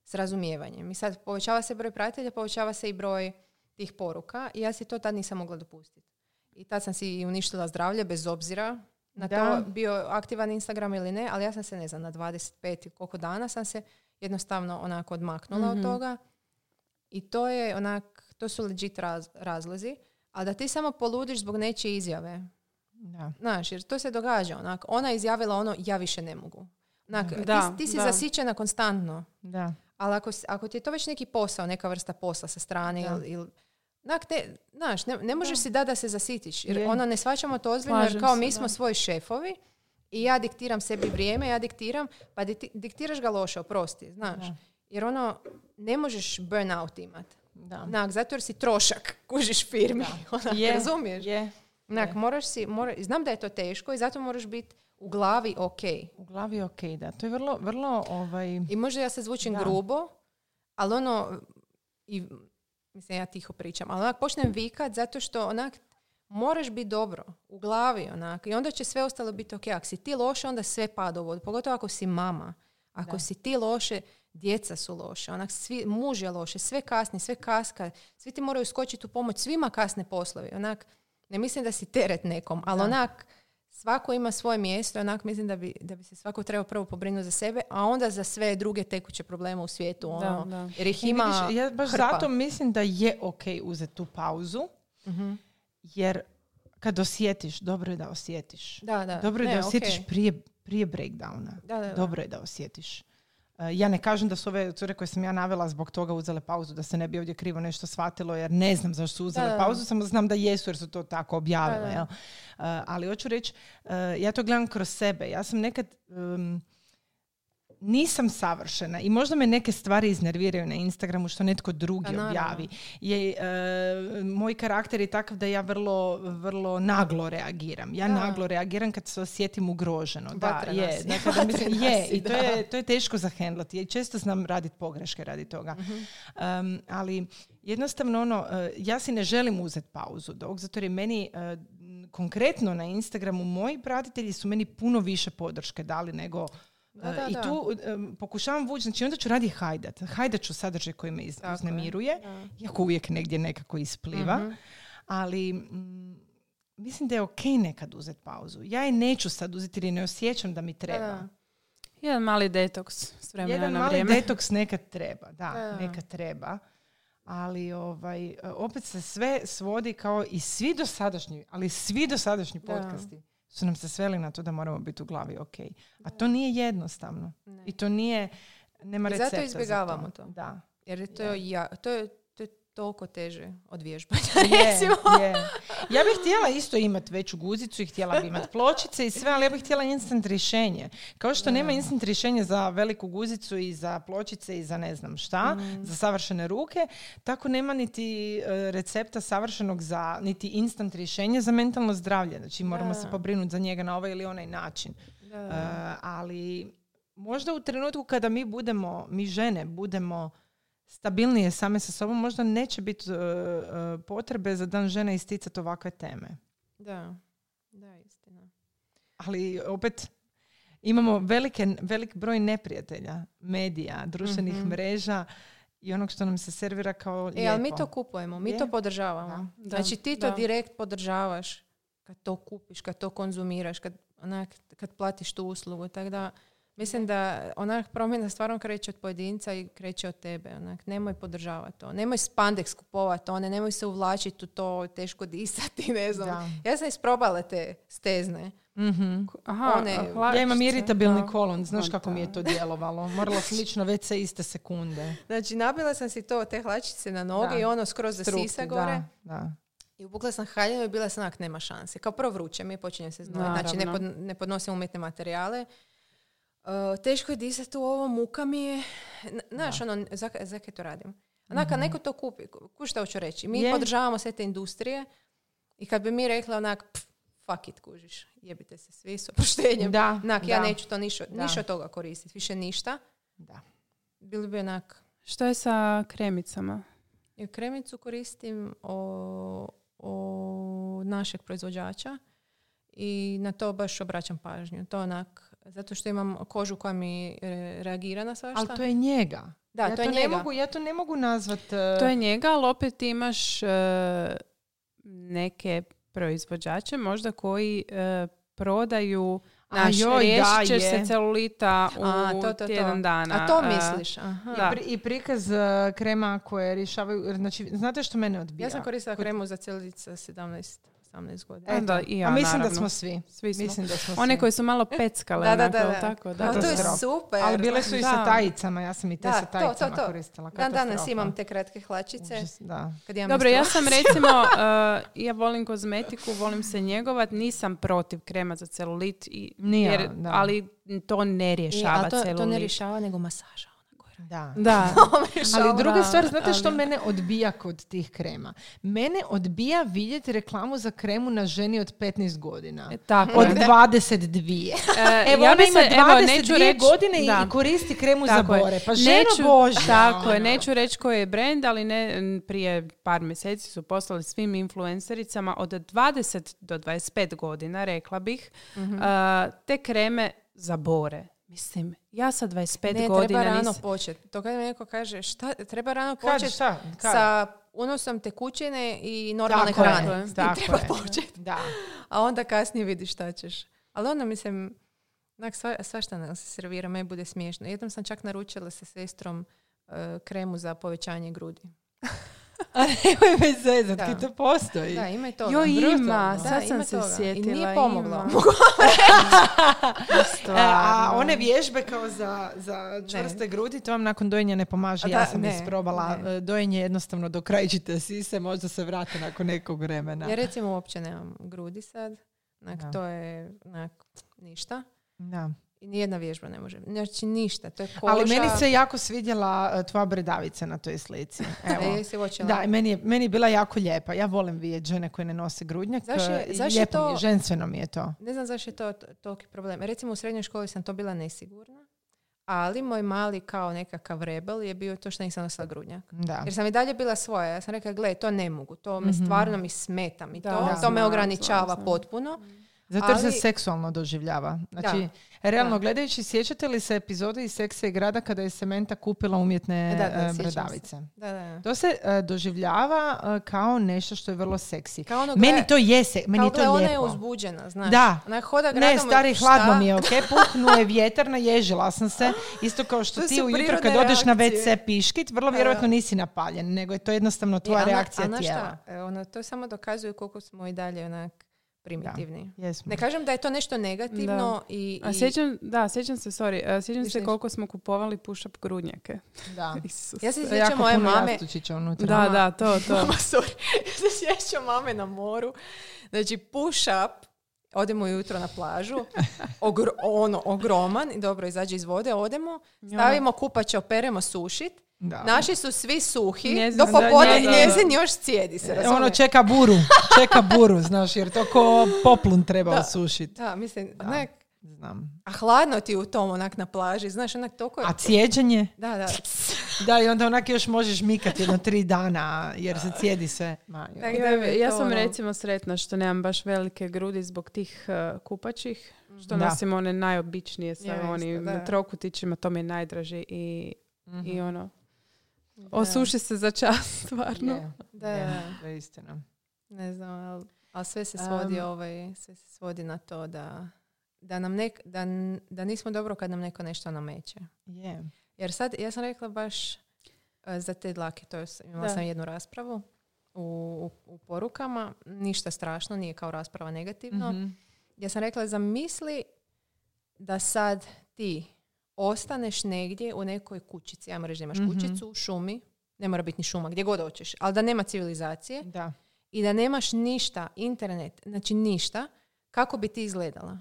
s razumijevanjem. I sad povećava se broj pratitelja, povećava se i broj tih poruka i ja si to tad nisam mogla dopustiti. I tad sam si uništila zdravlje bez obzira na Da. to bio aktivan Instagram ili ne, ali ja sam se ne znam na 25 i koliko dana sam se jednostavno onako odmaknula Mhm. od toga. I to je onak, to su legit raz- razlozi. A da ti samo poludiš zbog nečije izjave. Da. Znaš, jer to se događa. Onak, ona je izjavila ono, ja više ne mogu. Onak, Da, ti, ti si da. zasićena konstantno. Da. Ali ako, ako ti je to već neki posao, neka vrsta posla sa strane Da. ili... ili onak, ne, znaš, ne, ne možeš si da da se zasitiš. Jer Je. ono, ne shvaćamo to ozbiljno, jer Slažem kao se, mi da. smo svoji šefovi i ja diktiram sebi vrijeme, ja diktiram, pa dikti- diktiraš ga loše, oprosti, znaš. Da. Jer ono, ne možeš burnout imat. Da. Onak, zato jer si trošak, kužiš firmi. [laughs] Onak, Je, razumiješ? Je. Onak, je. moraš si, mora, znam da je to teško i zato moraš biti u glavi ok. U glavi okej, da. To je vrlo, vrlo ovaj... I možda ja se zvučim Da. grubo, ali ono, i, mislim ja tiho pričam, ali onak počnem vikat zato što onak moraš biti dobro u glavi onak i onda će sve ostalo biti ok. Ako si ti loše, onda sve pada u vodu. Pogotovo ako si mama. Ako Da. si ti loše, djeca su loše. Onak, svi, muž je loše, sve kasni, sve kaska. Svi ti moraju skočiti u pomoć, svima kasne poslovi. Onak, ne mislim da si teret nekom, ali Da. onak, svako ima svoje mjesto onak mislim da bi, da bi se svako trebao prvo pobrinuti za sebe, a onda za sve druge tekuće probleme u svijetu. Ono, Da, da. Jer ih I ima vidiš, ja baš hrpa. zato mislim da je ok uzeti tu pauzu, Mhm. jer kad osjetiš, dobro je da osjetiš. Da, da. Dobro je Ne, da osjetiš ok. prije, prije breakdowna. Da, da, da. Dobro je da osjetiš. E, Ja ne kažem da su ove cure koje sam ja navela zbog toga uzele pauzu, da se ne bi ovdje krivo nešto shvatilo, jer ne znam zašto su uzele Da, da, da. pauzu, samo znam da jesu jer su to tako objavile. Jel? E, ali hoću reći, e, ja to gledam kroz sebe. Ja sam nekad... nisam savršena i možda me neke stvari iznerviraju na Instagramu što netko drugi Pa objavi. Je, e, moj karakter je takav da ja vrlo, vrlo naglo reagiram. Ja Da. naglo reagiram kad se osjetim ugroženo. Da, je. Dakle, da mislim, [laughs] je. I to je, to je teško zahendlati. I često znam raditi pogreške radi toga. Um, ali jednostavno ono, e, ja si ne želim uzeti pauzu dok, zato jer je meni e, konkretno na Instagramu moji pratitelji su meni puno više podrške dali nego Da, e, da, i tu em, pokušavam vući, znači onda ću radi hajdat. Hajdat ću sadržaj koji me iz- uznemiruje, iako uvijek negdje nekako ispliva, Mhm. ali mm, mislim da je ok nekad uzeti pauzu. Ja je neću sad uzeti jer je ne osjećam da mi treba. Da, da. Jedan mali detoks s vremena Jedan na mali vrijeme. detoks nekad treba, da, Da. nekad treba. Ali ovaj, e, opet se sve svodi kao i svi dosadašnji, ali svi dosadašnji Da. podcasti su nam se sveli na to da moramo biti u glavi ok. A to nije jednostavno. Ne. I to nije, nema I zato recepta za izbjegavamo to. Da. Jer je to, ja, to, je, to je toliko teže od vježbanja, [laughs] Je, recimo. je. Ja bih htjela isto imati veću guzicu i htjela bi imati pločice i sve, ali ja bih htjela instant rješenje. Kao što nema instant rješenje za veliku guzicu i za pločice i za ne znam šta, Mhm. za savršene ruke, tako nema niti e, recepta savršenog za, niti instant rješenje za mentalno zdravlje. Znači moramo Da. se pobrinuti za njega na ovaj ili onaj način. Da, da. ali možda u trenutku kada mi budemo, mi žene, budemo stabilnije same sa sobom, možda neće biti e, e, potrebe za dan žene isticati ovakve teme. da. Da, istina. Ali opet imamo velike, velik broj neprijatelja, medija, društvenih Mhm. mreža i onog što nam se servira kao E, ali mi lijepo. to kupujemo, mi Je. to podržavamo. Da. Znači ti to Da. direkt podržavaš kad to kupiš, kad to konzumiraš, kad, onak, kad platiš tu uslugu. Tako da mislim da onak promjena stvarno kreće od pojedinca i kreće od tebe. Onak, nemoj podržavati to. Nemoj spandex kupovati one, nemoj se uvlačiti u to, teško disati, [laughs] ne znam. Da. Ja sam isprobala te stezne. Mhm. Aha, One- Ja imam iritabilni da. kolon, znaš kako mi je to djelovalo. Morala sam ići na WC iste sekunde. Znači, nabila sam si to, te hlačice na noge Da. i ono skroz do Strukti, sisa gore. Da, da. I ubukla sam haljinu i bila sam onak, nema šanse. Kao prvo vruće mi, počinje se znojiti. Znači, ne, pod, ne podnosim umjetne materijale. Uh, teško je disati u ovo, muka mi je. Znaš, ono, zak- zakaj to radim? Onak, kad neko to kupi, ku- šta hoću reći? Mi Je. podržavamo sve te industrije i kad bi mi rekla onak, pff, fuck it, kužiš, jebite se svi s oproštenjem. Da, Onak, ja da. neću to ništa, ništa od toga koristiti, više ništa. Da. Bili bi onak, Što je sa kremicama? I kremicu koristim o, o našeg proizvođača i na to baš obraćam pažnju. To onak, zato što imam kožu koja mi e, reagira na svašta. Ali to je njega. Da, ja to je ne njega. Mogu, ja to ne mogu nazvat... To je njega, ali opet imaš e, neke proizvođače možda koji e, prodaju A naš joj, da, je. se celulita u A, to, to, to. tjedan dana. A to misliš? Aha. Da. I, pri- I prikaz krema koje rješavaju... Znači, znate što mene odbija? Ja sam koristila kremu za celulit sa 17, 18 godina. E, da, i ja, A mislim da naravno. smo svi. Svi smo. Mislim da smo One svi. koje su malo peckale, Da, da, da, da. tako? Da, A da, to je da. super. Ali bile su i sa Da. tajicama, ja sam i te Da, sa to, to, tajicama to. koristila. Dan danas imam te kratke hlačice. Užas, da. Kad imam Dobro, ja sam recimo, [laughs] uh, ja volim kozmetiku, volim se njegovat, nisam protiv krema za celulit, i, Ni ja, jer, da. ali to ne rješava ali to, celulit. to ne rješava, nego masaža. Da. Da, [laughs] Ali druga Da, stvar, znate što ali- mene odbija kod tih krema? Mene odbija vidjeti reklamu za kremu na ženi od 15 godina. E, tako Od je. 22. E, Evo, ja ona ima se, evo, 22 neću reći, godine i- da. i koristi kremu Tako za bore. Pa ženo Neću- Božja. Tako je, ono. neću reći koji je brand, ali ne, prije par mjeseci su poslali svim influencericama od 20 do 25 godina, rekla bih, Mhm. a, te kreme za bore. Mislim, ja sa 25 Ne, godina treba rano nisam- početi. To kad mi neko kaže, šta, treba rano početi sa unosom tekućine i normalne Tako je, hrane. tako [laughs] treba je. početi. Da. A onda kasnije vidiš šta ćeš. Ali onda mislim, onak sva, svašta nam se servira, meni bude smiješno. Jednom sam čak naručila sa sestrom e, kremu za povećanje grudi. A nemoj me zezat, to postoji. Da, ima i toga. Jo, ima, sad Da, sam ima se toga. sjetila. I nije. Mogu [laughs] [laughs] E, a one vježbe kao za, za čvrste grudi, to vam nakon dojenja ne pomaže. Ja sam ne, isprobala. ne. E, Dojenje jednostavno do krajičite sise, možda se vrate nakon nekog vremena. Ja recimo uopće nemam grudi sad. Onak, Da. to je onak, ništa. Da. I nijedna vježba ne može. Znači ništa. To je koža. Ali meni se jako svidjela e, tvoja bredavica na toj slici. [laughs] E, Evo. jesi uočila? Da, i meni je, meni je bila jako lijepa. Ja volim vidjeti žene koje ne nose grudnjak. Zašto je- e, zašto je lijepo mi je, to- ženstveno mi je to. Ne znam zašto je to toliki problem. Recimo u srednjoj školi sam to bila nesigurna. Ali moj mali kao nekakav rebel je bio to što nisam nosila grudnjak. Da. Jer sam i dalje bila svoja. Ja sam rekla, gle, to ne mogu. To me Mhm. stvarno mi smeta. Mi Da, to, da, to me ograničava znam, znam. Zato jer se seksualno doživljava. Znači, Da. realno Da. gledajući, sjećate li se epizode iz Seksa i grada kada je Sementa kupila umjetne E, da, da, e, sjećam se. To se e, doživljava e, kao nešto što je vrlo seksi. Kao ono, Meni to je, se, meni kao, je to ona je uzbuđena, znaš. Da. Ona hoda Ne, stari, šta? hladno mi je, ok? Puhnuo je vjetar, naježila sam se. Isto kao što [laughs] To ti ujutro kad odeš na. WC piškit, vrlo vjerojatno nisi napaljen, nego je to jednostavno I tvoja ona- reakcija a znaš tijela. šta? E, ono, to samo dokazuje koliko smo i dalje onak primitivni. Jesmo. Ne kažem da je to nešto negativno i, A i- sjećam, da, sjećam se, sorry, uh, sjećam se koliko smo kupovali push-up grudnjake. Da. [laughs] Ja se Jako sjećam moje mame, unutra. Da, da, to, to. [laughs] Mama, sorry. Ja se sjećam mame na moru. Znači, push up, odemo ujutro na plažu, [laughs] ogr- ono, ogroman, i dobro, izađe iz vode, odemo, stavimo kupače, operemo sušit, Da. naši su svi suhi, Njezin- do da, popodne da, da. njezin još cijedi se, E, Ono razumiješ? čeka buru, čeka buru, znaš, jer to ko poplun treba Da. osušiti. Da, mislim, Da. onak, Znam. a hladno ti u tom onak na plaži, znaš, onak toliko je... A cijeđenje? Da, da. [laughs] Da, i onda onak još možeš mikati jedno tri dana, jer se cijedi sve. Ma, da je ja to sam ono- recimo sretna što nemam baš velike grudi zbog tih uh, kupačih, što Da. nosim one najobičnije sa Ja onim da. trokutićima, to mi je najdraži i, Mhm. i ono, Da. osuši se za čas, [laughs] stvarno. Je, Da, je, da. to je istina. Ne znam, ali, ali sve se svodi Am. ovaj, sve se svodi na to da, da nam nek, da, da nismo dobro kad nam neko nešto nameće. Je. Jer sad, ja sam rekla baš e, za te dlake, to je, imala Da. sam jednu raspravu u, u, u porukama, ništa strašno, nije kao rasprava negativno. Mhm. Ja sam rekla, zamisli da sad ti ostaneš negdje u nekoj kućici, reći da imaš Mhm. kućicu u šumi, ne mora biti ni šuma, gdje god hoćeš, ali da nema civilizacije Da. i da nemaš ništa, internet, znači ništa, kako bi ti izgledala?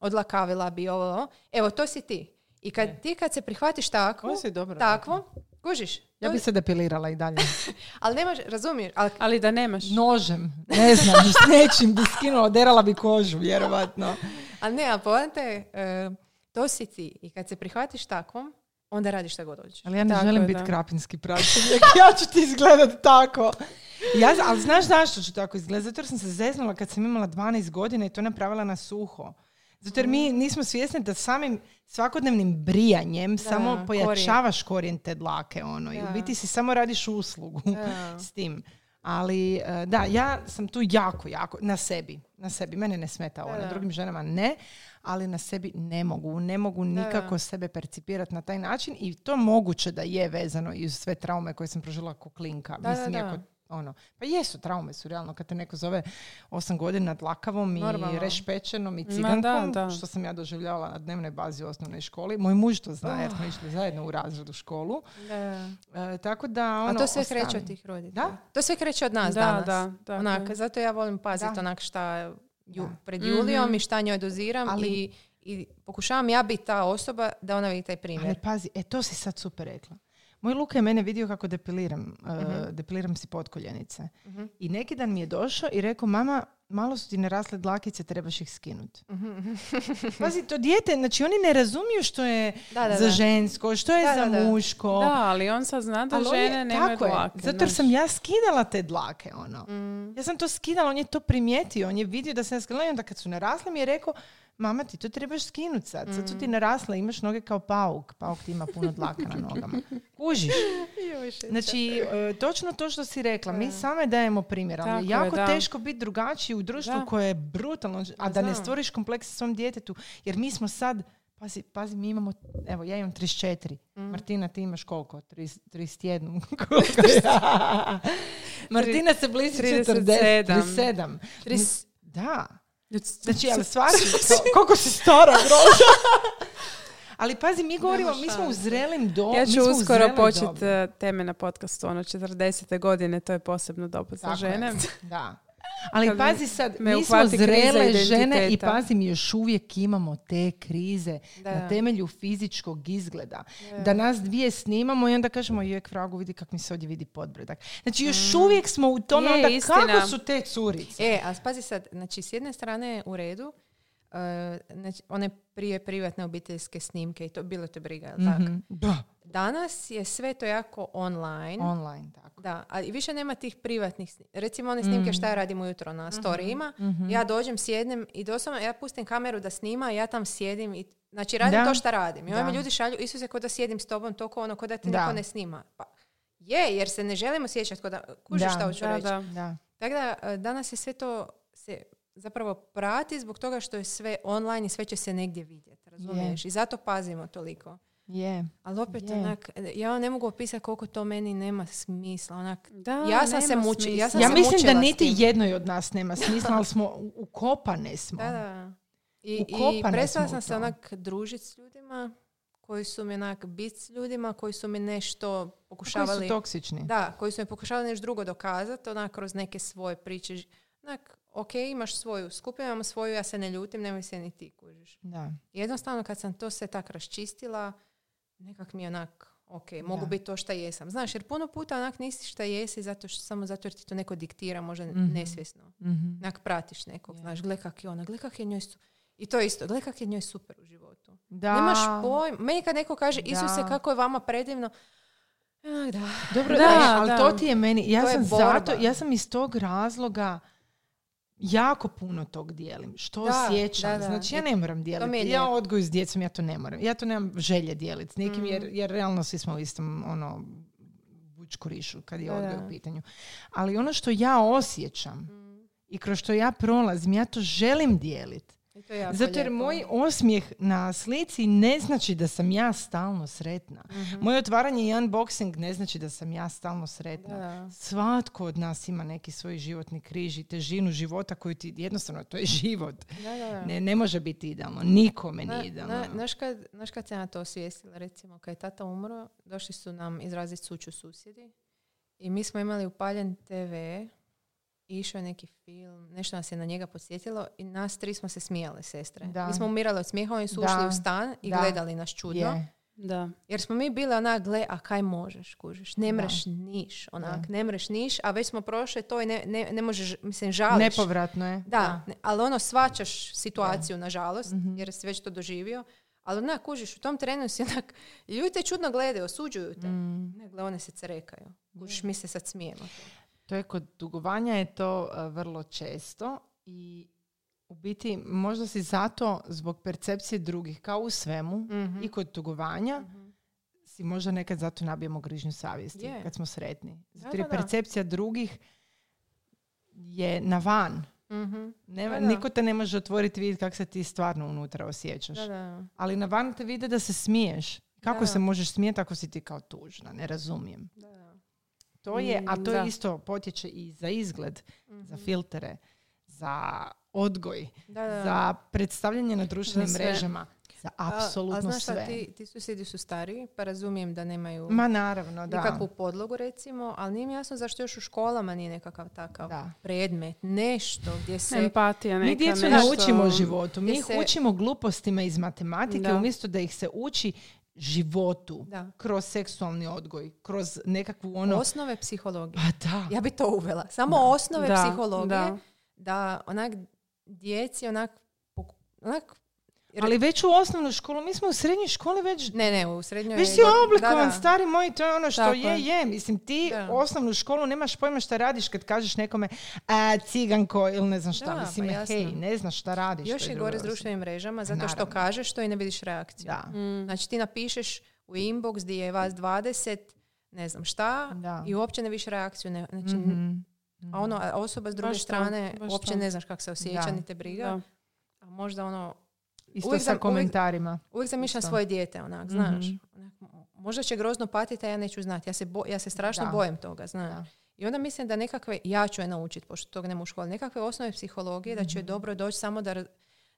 Odlakavila bi ovo, ovo. evo to si ti. I kad ti kad se prihvatiš takvo, Ovo si dobro takvo, kužiš, Ja bi se depilirala i dalje. [laughs] ali nemaš, razumiješ, ali Ali da nemaš. Nožem, ne znam, s nečim bi skinula, derala bi kožu, vjerovatno. Ali ne, a poanta je, e, to si ti. I kad se prihvatiš takvom, onda radiš šta god hoćeš. Ali ja ne Tako želim biti da. krapinski pračenjak. [laughs] ja ću ti izgledat tako. Ja, ali znaš zašto ću tako izgledati? Zato jer sam se zeznula kad sam imala 12 godina i to napravila na suho. Zato jer mi nismo svjesni da samim svakodnevnim brijanjem samo korijen. pojačavaš korijen te dlake. Ono, I u Da. biti si samo radiš uslugu Da. [laughs] s tim. Ali e, da, ja sam tu jako, jako, na sebi. Na sebi. Mene ne smeta Da, da. drugim ženama ne, ali na sebi ne mogu. Ne mogu nikako sebe percipirati na taj način i to moguće da je vezano i uz sve traume koje sam prožila ko klinka. Da, Mislim, da, da. iako, ono, pa jesu, traume su realno. Kad te neko zove osam godina dlakavom i Normalno. rešpečenom i da, cigankom, da. što sam ja doživljavala na dnevnoj bazi u osnovnoj školi. Moj muž to zna jer smo išli zajedno u razred u školu. Da. E, tako da, ono, A to sve kreće od tih roditelja. Da? To sve kreće od nas Da, danas. da, tako Onak, zato ja volim paziti Da. onak šta ju, pred Julijom Mhm. i šta njoj doziram Ali- i, i pokušavam ja biti ta osoba da ona vidi taj Ali primjer. pazi, e to si sad super rekla. Moj Luka je mene vidio kako depiliram, uh, Mhm. depiliram si potkoljenice. Mhm. I neki dan mi je došao i rekao, mama, malo su ti narasle dlakice, trebaš ih skinuti. [laughs] Pazi, to dijete, znači oni ne razumiju što je Da, da, za žensko, što je Da, za da, da. muško. Da, ali on sad zna da Ali on je- žene nemaju tako je, dlake. Zato jer sam ja skidala te dlake, ono. Mm. Ja sam to skidala, on je to primijetio, on je vidio da sam ja skidala i onda kad su narasle mi je rekao mama ti to trebaš skinuti sad, sad su ti narasle, imaš noge kao pauk, pauk ti ima puno dlaka na nogama. Kužiš? [laughs] Znači, e, točno to što si rekla, mi same dajemo primjer, ali je je, jako da. teško biti drugačiji u društvu Da. koje je brutalno, a da ne stvoriš kompleks svom djetetu, jer mi smo sad, pazi, pazi mi imamo, evo ja imam 34, Mm. Martina ti imaš koliko? 30 31? Koliko ja? Martina se bliži 40, 37. 37. Tris- Da. Znači, ali stvarno, [laughs] koliko si stara, groža. [laughs] Ali pazi, mi govorimo, mi smo u zrelim dobu. Ja ću uskoro početi dobi. teme na podcastu, ono 40. godine, to je posebno doba za Tako je. žene. [laughs] Da. Ali Kad pazi sad, me mi smo zrele žene i pazi, mi još uvijek imamo te krize Da. na temelju fizičkog izgleda. Da nas dvije snimamo i onda kažemo, jek fragu, vidi kak mi se ovdje vidi podbredak. Znači, još uvijek smo u tome, Mm. Je, onda istina. kako su te curice? E, a pazi sad, znači s jedne strane je u redu, znači, one prije privatne obiteljske snimke i to bilo te briga, jel tako? Mhm. Da, Danas je sve to jako online. online, tako. Da, a i više nema tih privatnih sni- Recimo one snimke šta ja radim ujutro na storijima. Ja dođem, sjednem i doslovno ja pustim kameru da snima i ja tam sjedim i znači radim Da. to šta radim. I onda Da. mi ljudi šalju, Isuse, ko da sjedim s tobom, to ko ono, ko da te Da. niko ne snima. Pa, je, jer se ne želimo sjećati ko da, kužiš Da. šta hoću Da, reći. da. Da. Tako da e, danas je sve to se zapravo prati zbog toga što je sve online i sve će se negdje vidjeti, razumiješ? I zato pazimo toliko. Je. Ali opet, Je. onak, ja ne mogu opisati koliko to meni nema smisla. Onak, Da, Ja sam se nema muči- ja sam. Ja se mislim da mučila niti jednoj od nas nema smisla, [laughs] ali smo ukopane smo. da, da. I, i prestala sam se onak družiti s ljudima koji su mi onak bit s ljudima koji su mi nešto Koji pokušavali su toksični. Da, koji su mi pokušavali nešto drugo dokazati, onak kroz neke svoje priče. Onak, ok, imaš svoju skupinu, imamo svoju, ja se ne ljutim, nemoj se ni ti kužiš. Da. Jednostavno kad sam to sve tak raščistila, nekak mi je onak, ok, mogu Da. biti to šta jesam. Znaš, jer puno puta onak nisi šta jesi zato što, samo zato jer ti to neko diktira, možda Mhm. nesvjesno. Mhm. Onak pratiš nekog, Je. znaš, gle kak je ona, gle kak je njoj su... I to isto, gle kak je njoj super u životu. Da. Nemaš pojma. Meni kad neko kaže, Da. Isuse, kako je vama predivno, da. Dobro, Da, da, ali da. to ti je meni, ja To je sam zato, ja sam iz tog razloga jako puno tog dijelim. Što Da, osjećam. da, da. Znači, ja ne moram dijeliti. Ja odgoju s djecom, ja to ne moram. Ja to nemam želje dijeliti s nikim, jer, Mhm. jer realno svi smo u istom, ono, bučku rišu kad je odgoj u pitanju. Ali ono što ja osjećam i kroz što ja prolazim, ja to želim dijeliti. To je Zato jer lijepo. moj osmijeh na slici ne znači da sam ja stalno sretna. Mhm. Moje otvaranje i unboxing ne znači da sam ja stalno sretna. Da. Svatko od nas ima neki svoj životni križ i težinu života koju ti jednostavno, to je život. Da, da, da. Ne, ne može biti idealno. Nikome nije idealno. na- Znaš kad, kad se na to osvijestila, recimo, kad je tata umro, došli su nam izraziti suću susjedi i mi smo imali upaljen TV, išao je neki film, nešto nas je na njega podsjetilo i nas tri smo se smijale, sestre. Da. Mi smo umirali od smijeha, oni su Da. ušli u stan i Da. gledali nas čudno. Je. Da. Jer smo mi bile onak, gle, a kaj možeš, kužiš, ne Da. mreš niš, onak, Da. ne mreš niš, a već smo prošle to i ne, ne, ne možeš, mislim, žališ. Nepovratno je. Da, ne, ali ono svačaš situaciju, nažalost, Mhm. jer si već to doživio. Ali onak, kužiš, u tom trenu si onak, ljudi te čudno gledaju, osuđuju te. Mm. Ne, gle, one se cerekaju. Kužiš, mi se sad smijemo. To je kod dugovanja je to uh, vrlo često i u biti možda si zato zbog percepcije drugih kao u svemu Mhm. i kod tugovanja si možda nekad zato nabijemo grižnju savjesti Je. kad smo sretni. Zato Da, jer percepcija drugih je na van. Mhm. Nema, Da, da. Niko te ne može otvoriti vidjeti kako se ti stvarno unutra osjećaš. Da, da. Ali na van te vide da se smiješ. Kako Da. se možeš smijeti ako si ti kao tužna? Ne razumijem. Da, da. To je, a Mm, to da. je isto potječe i za izgled, za Mhm. filtere, za odgoj, Da, da. za predstavljanje na društvenim mrežama, za A- apsolutno a, znaš šta, sve. ti, ti susjedi su stariji, pa razumijem da nemaju Ma naravno, da. nikakvu podlogu, recimo, ali nije mi jasno zašto još u školama nije nekakav takav Da. predmet, nešto gdje se... Empatija neka Mi djecu ne nešto- učimo o životu, mi ih se- učimo glupostima iz matematike Da. umjesto da ih se uči životu Da. kroz seksualni odgoj, kroz nekakvu ono... Osnove psihologije. Pa da. Ja bi to uvela. Samo Da. osnove Da, psihologije. da. da onak djeci onak, onak Jer- Ali već u osnovnu školu, mi smo u srednjoj školi već ne, ne, u srednjoj... Već si oblikovan, da, da. stari moj, to je ono što Tako je, je. Mislim, ti Da. osnovnu školu nemaš pojma šta radiš kad kažeš nekome a, ciganko ili ne znam šta. Da, Mislim, pa jasno. hej, ne znaš šta radiš. Još je gore s društvenim mrežama zato što Naravno. kažeš to i ne vidiš reakciju. Da. Mm. Znači ti napišeš u inbox gdje je vas 20, ne znam šta, Da. i uopće ne vidiš reakciju. Ne, znači, Mhm. A ono, a osoba s druge Baš strane baš uopće to. ne znaš kako se osjeća, Da. ni te briga. Da. A možda ono, Isto Uvijek sa sam- uvijek- komentarima. uvijek zamišljam Isto. svoje dijete, onak, znaš. Mhm. Onak, možda će grozno patiti, a ja neću znati. Ja se, bo- ja se strašno Da. bojim toga, znaš. Da. I onda mislim da nekakve, ja ću je naučiti, pošto toga nema u školi, nekakve osnove psihologije, da će Mhm. dobro doći samo da,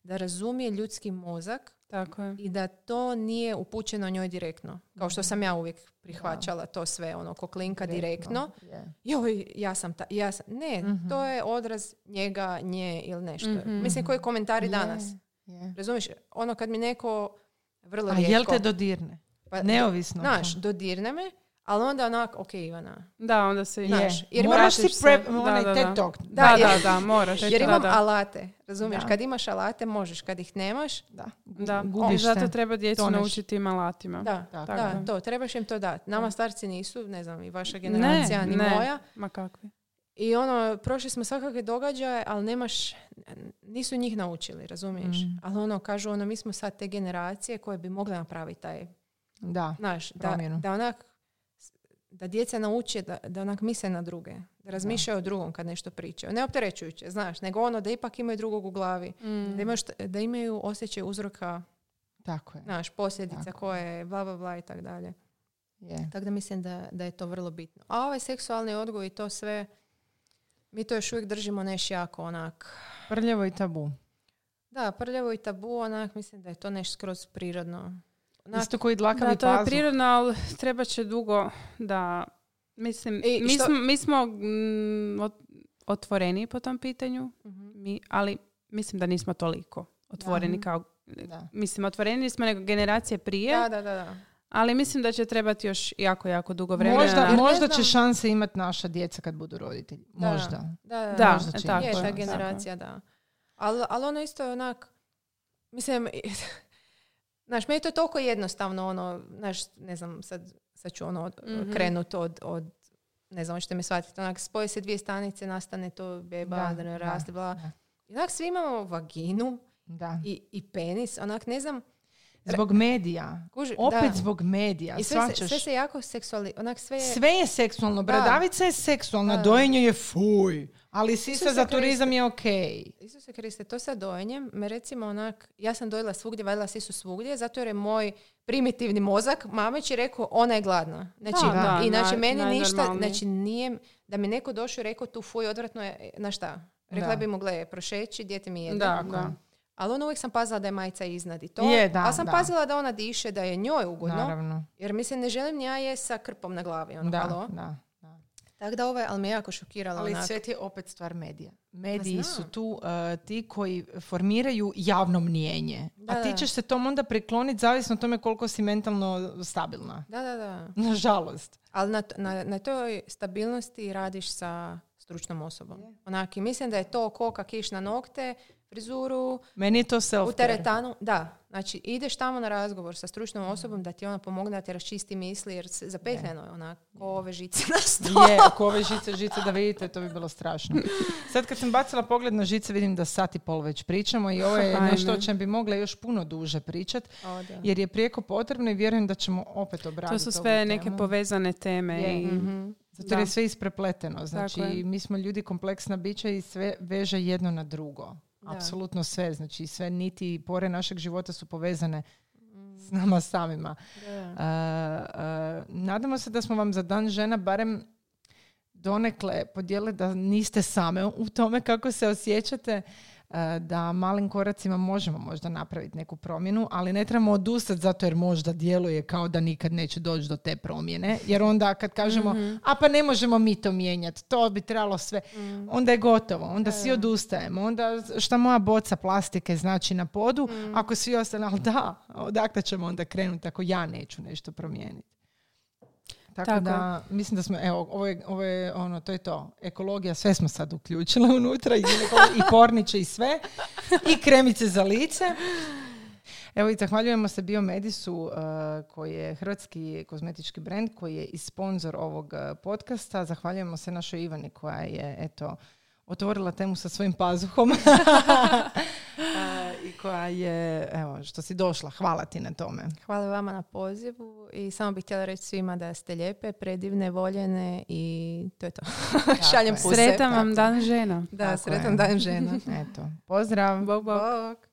da razumije ljudski mozak Tako je. i da to nije upućeno njoj direktno. Kao što sam ja uvijek prihvaćala to sve, ono, ko klinka direktno. Je. Joj, ja sam ta, ja sam. Ne, Mhm. to je odraz njega, nje ili nešto. Mhm. Mislim, koji komentari Je, danas. Je. Razumiješ? Ono kad mi neko vrlo A rijetko... jel te dodirne? pa, Neovisno. Znaš, dodirne me, ali onda onak, ok Ivana. Da, onda se... Je. znaš, jer Moraš si prep, Da, onaj da, TED da. Talk. Da, Da, da, jer- da, moraš. Jer da, imam da. alate, razumiješ? Da. Kad imaš alate, možeš. Kad ih nemaš, Da. Da, i Gubiš zato treba djecu toneš. naučiti tim alatima. da, Tako da, je. to, trebaš im to dati. Nama starci nisu, ne znam, i vaša generacija, ni ne. moja. Ma kakvi. I ono, prošli smo svakakve događaje, ali nemaš, nisu njih naučili, razumiješ? Mm. Ali ono, kažu, ono, mi smo sad te generacije koje bi mogle napraviti taj, Da. znaš, da, da onak, da djeca nauče da, da onak misle na druge, da razmišljaju o drugom kad nešto pričaju. Ne opterećujuće, znaš, nego ono da ipak imaju drugog u glavi. Mm. Da, imaju da imaju osjećaj uzroka, Tako je. znaš, posljedica Tako. koje, bla, bla, bla i tako dalje. Je. Tako da mislim da, da je to vrlo bitno. A ovaj seksualni odgoj i to sve, mi to još uvijek držimo neš jako onak, Prljavo i tabu. da, prljavo i tabu, onak, mislim da je to nešto skroz prirodno. Onak, Isto koji dlakavi Da, to je prirodno, ali treba će dugo da... Mislim, I mi, što- smo, mi smo mm, ot- otvoreni po tom pitanju, Mhm. mi, ali mislim da nismo toliko otvoreni Da. kao... Da. Mislim, otvoreni smo nego generacije prije, Da, da, da, da. Ali mislim da će trebati još jako, jako dugo vremena. Možda, možda će šanse imati naša djeca kad budu roditelji. Da. Možda. Da, da, Da, Možda će tako je, ta je, generacija, da. Ali al ono isto je onak, mislim, [laughs] znaš, meni je to toliko jednostavno, ono, znaš, ne znam, sad, sad ću ono od- Mhm. krenut od, od, ne znam, hoćete me shvatiti, onak, spoje se dvije stanice, nastane to beba, Da, da, ne raste, bla. da. I onak, svi imamo vaginu Da. i, i penis, onak, ne znam, Zbog medija. kuži, Opet da. zbog medija. I sve se, sve se jako seksuali, onak, sve je, Sve je seksualno. Bradavica je seksualna, Da. dojenje je fuj. Ali sisa Isuse za turizam je okej. Isuse Kriste, to sa dojenjem, me recimo onak, ja sam dojela svugdje, vadila sisu svugdje, zato jer je moj primitivni mozak mamići rekao, ona je gladna. Znači, Da, da, I znači, naj- meni ništa, znači nije, da mi neko došao i rekao tu fuj, odvratno je, na šta? Rekla Da. bi mu, gle, prošeći, dijete mi jede. Da, da. Ali ono uvijek sam pazila da je majica iznad i to. Je, da, ali sam da. pazila da ona diše, da je njoj ugodno. Naravno. Jer mislim, ne želim ni ja je sa krpom na glavi. Ono, Da, halo. da, da. Tako da ovo je, ali me jako šokiralo. Ali onak. sve ti je opet stvar medija. Mediji Pa su tu uh, ti koji formiraju javno mnijenje. Da, A ti ćeš se tom onda prikloniti zavisno o tome koliko si mentalno stabilna. Da, da, da. Nažalost. Ali na, na, na toj stabilnosti radiš sa stručnom osobom. Onak, i mislim da je to koka kiš na nokte, frizuru, Meni je to u self teretanu. Da, znači ideš tamo na razgovor sa stručnom osobom da ti ona pomogne da ti raščisti misli jer se zapetljeno je onak, ko ove žice na stolu. Je, ako ove žice, žice da vidite, to bi bilo strašno. Sad kad sam bacila pogled na žice, vidim da sat i pol već pričamo i ovo je Ajme. nešto o čem bi mogla još puno duže pričat, O, jer je prijeko potrebno i vjerujem da ćemo opet obraditi To su ovu sve temu. neke povezane teme. Je. I, Mhm. Zato je sve isprepleteno. Znači, mi smo ljudi kompleksna bića i sve veže jedno na drugo. Apsolutno sve. Znači, sve niti pore našeg života su povezane s nama samima. Da. Uh, uh, nadamo se da smo vam za dan žena barem donekle podijeli da niste same u tome kako se osjećate, da malim koracima možemo možda napraviti neku promjenu, ali ne trebamo odustati zato jer možda djeluje kao da nikad neće doći do te promjene, jer onda kad kažemo, a pa ne možemo mi to mijenjati, to bi trebalo sve, onda je gotovo, onda svi odustajemo, onda šta moja boca plastike znači na podu, ako svi ostane, ali da, odakle ćemo onda krenuti ako ja neću nešto promijeniti. Tako, Tako da, mislim da smo, evo, ovo je, ovo je ono, to je to. Ekologija, sve smo sad uključile unutra, i, i porniče i sve, i kremice za lice. Evo i zahvaljujemo se Biomedisu uh, koji je hrvatski kozmetički brend koji je i sponzor ovog uh, podcasta. Zahvaljujemo se našoj Ivani koja je eto otvorila temu sa svojim pazuhom [laughs] Uh, i koja je, evo, što si došla. Hvala ti na tome. Hvala vama na pozivu i samo bih htjela reći svima da ste lijepe, predivne, voljene i to je to. [laughs] Šaljem je. puse. Sretan vam dan žena. Da, Tako sretan je. dan žena. Eto, pozdrav. Bog, bog. Bog.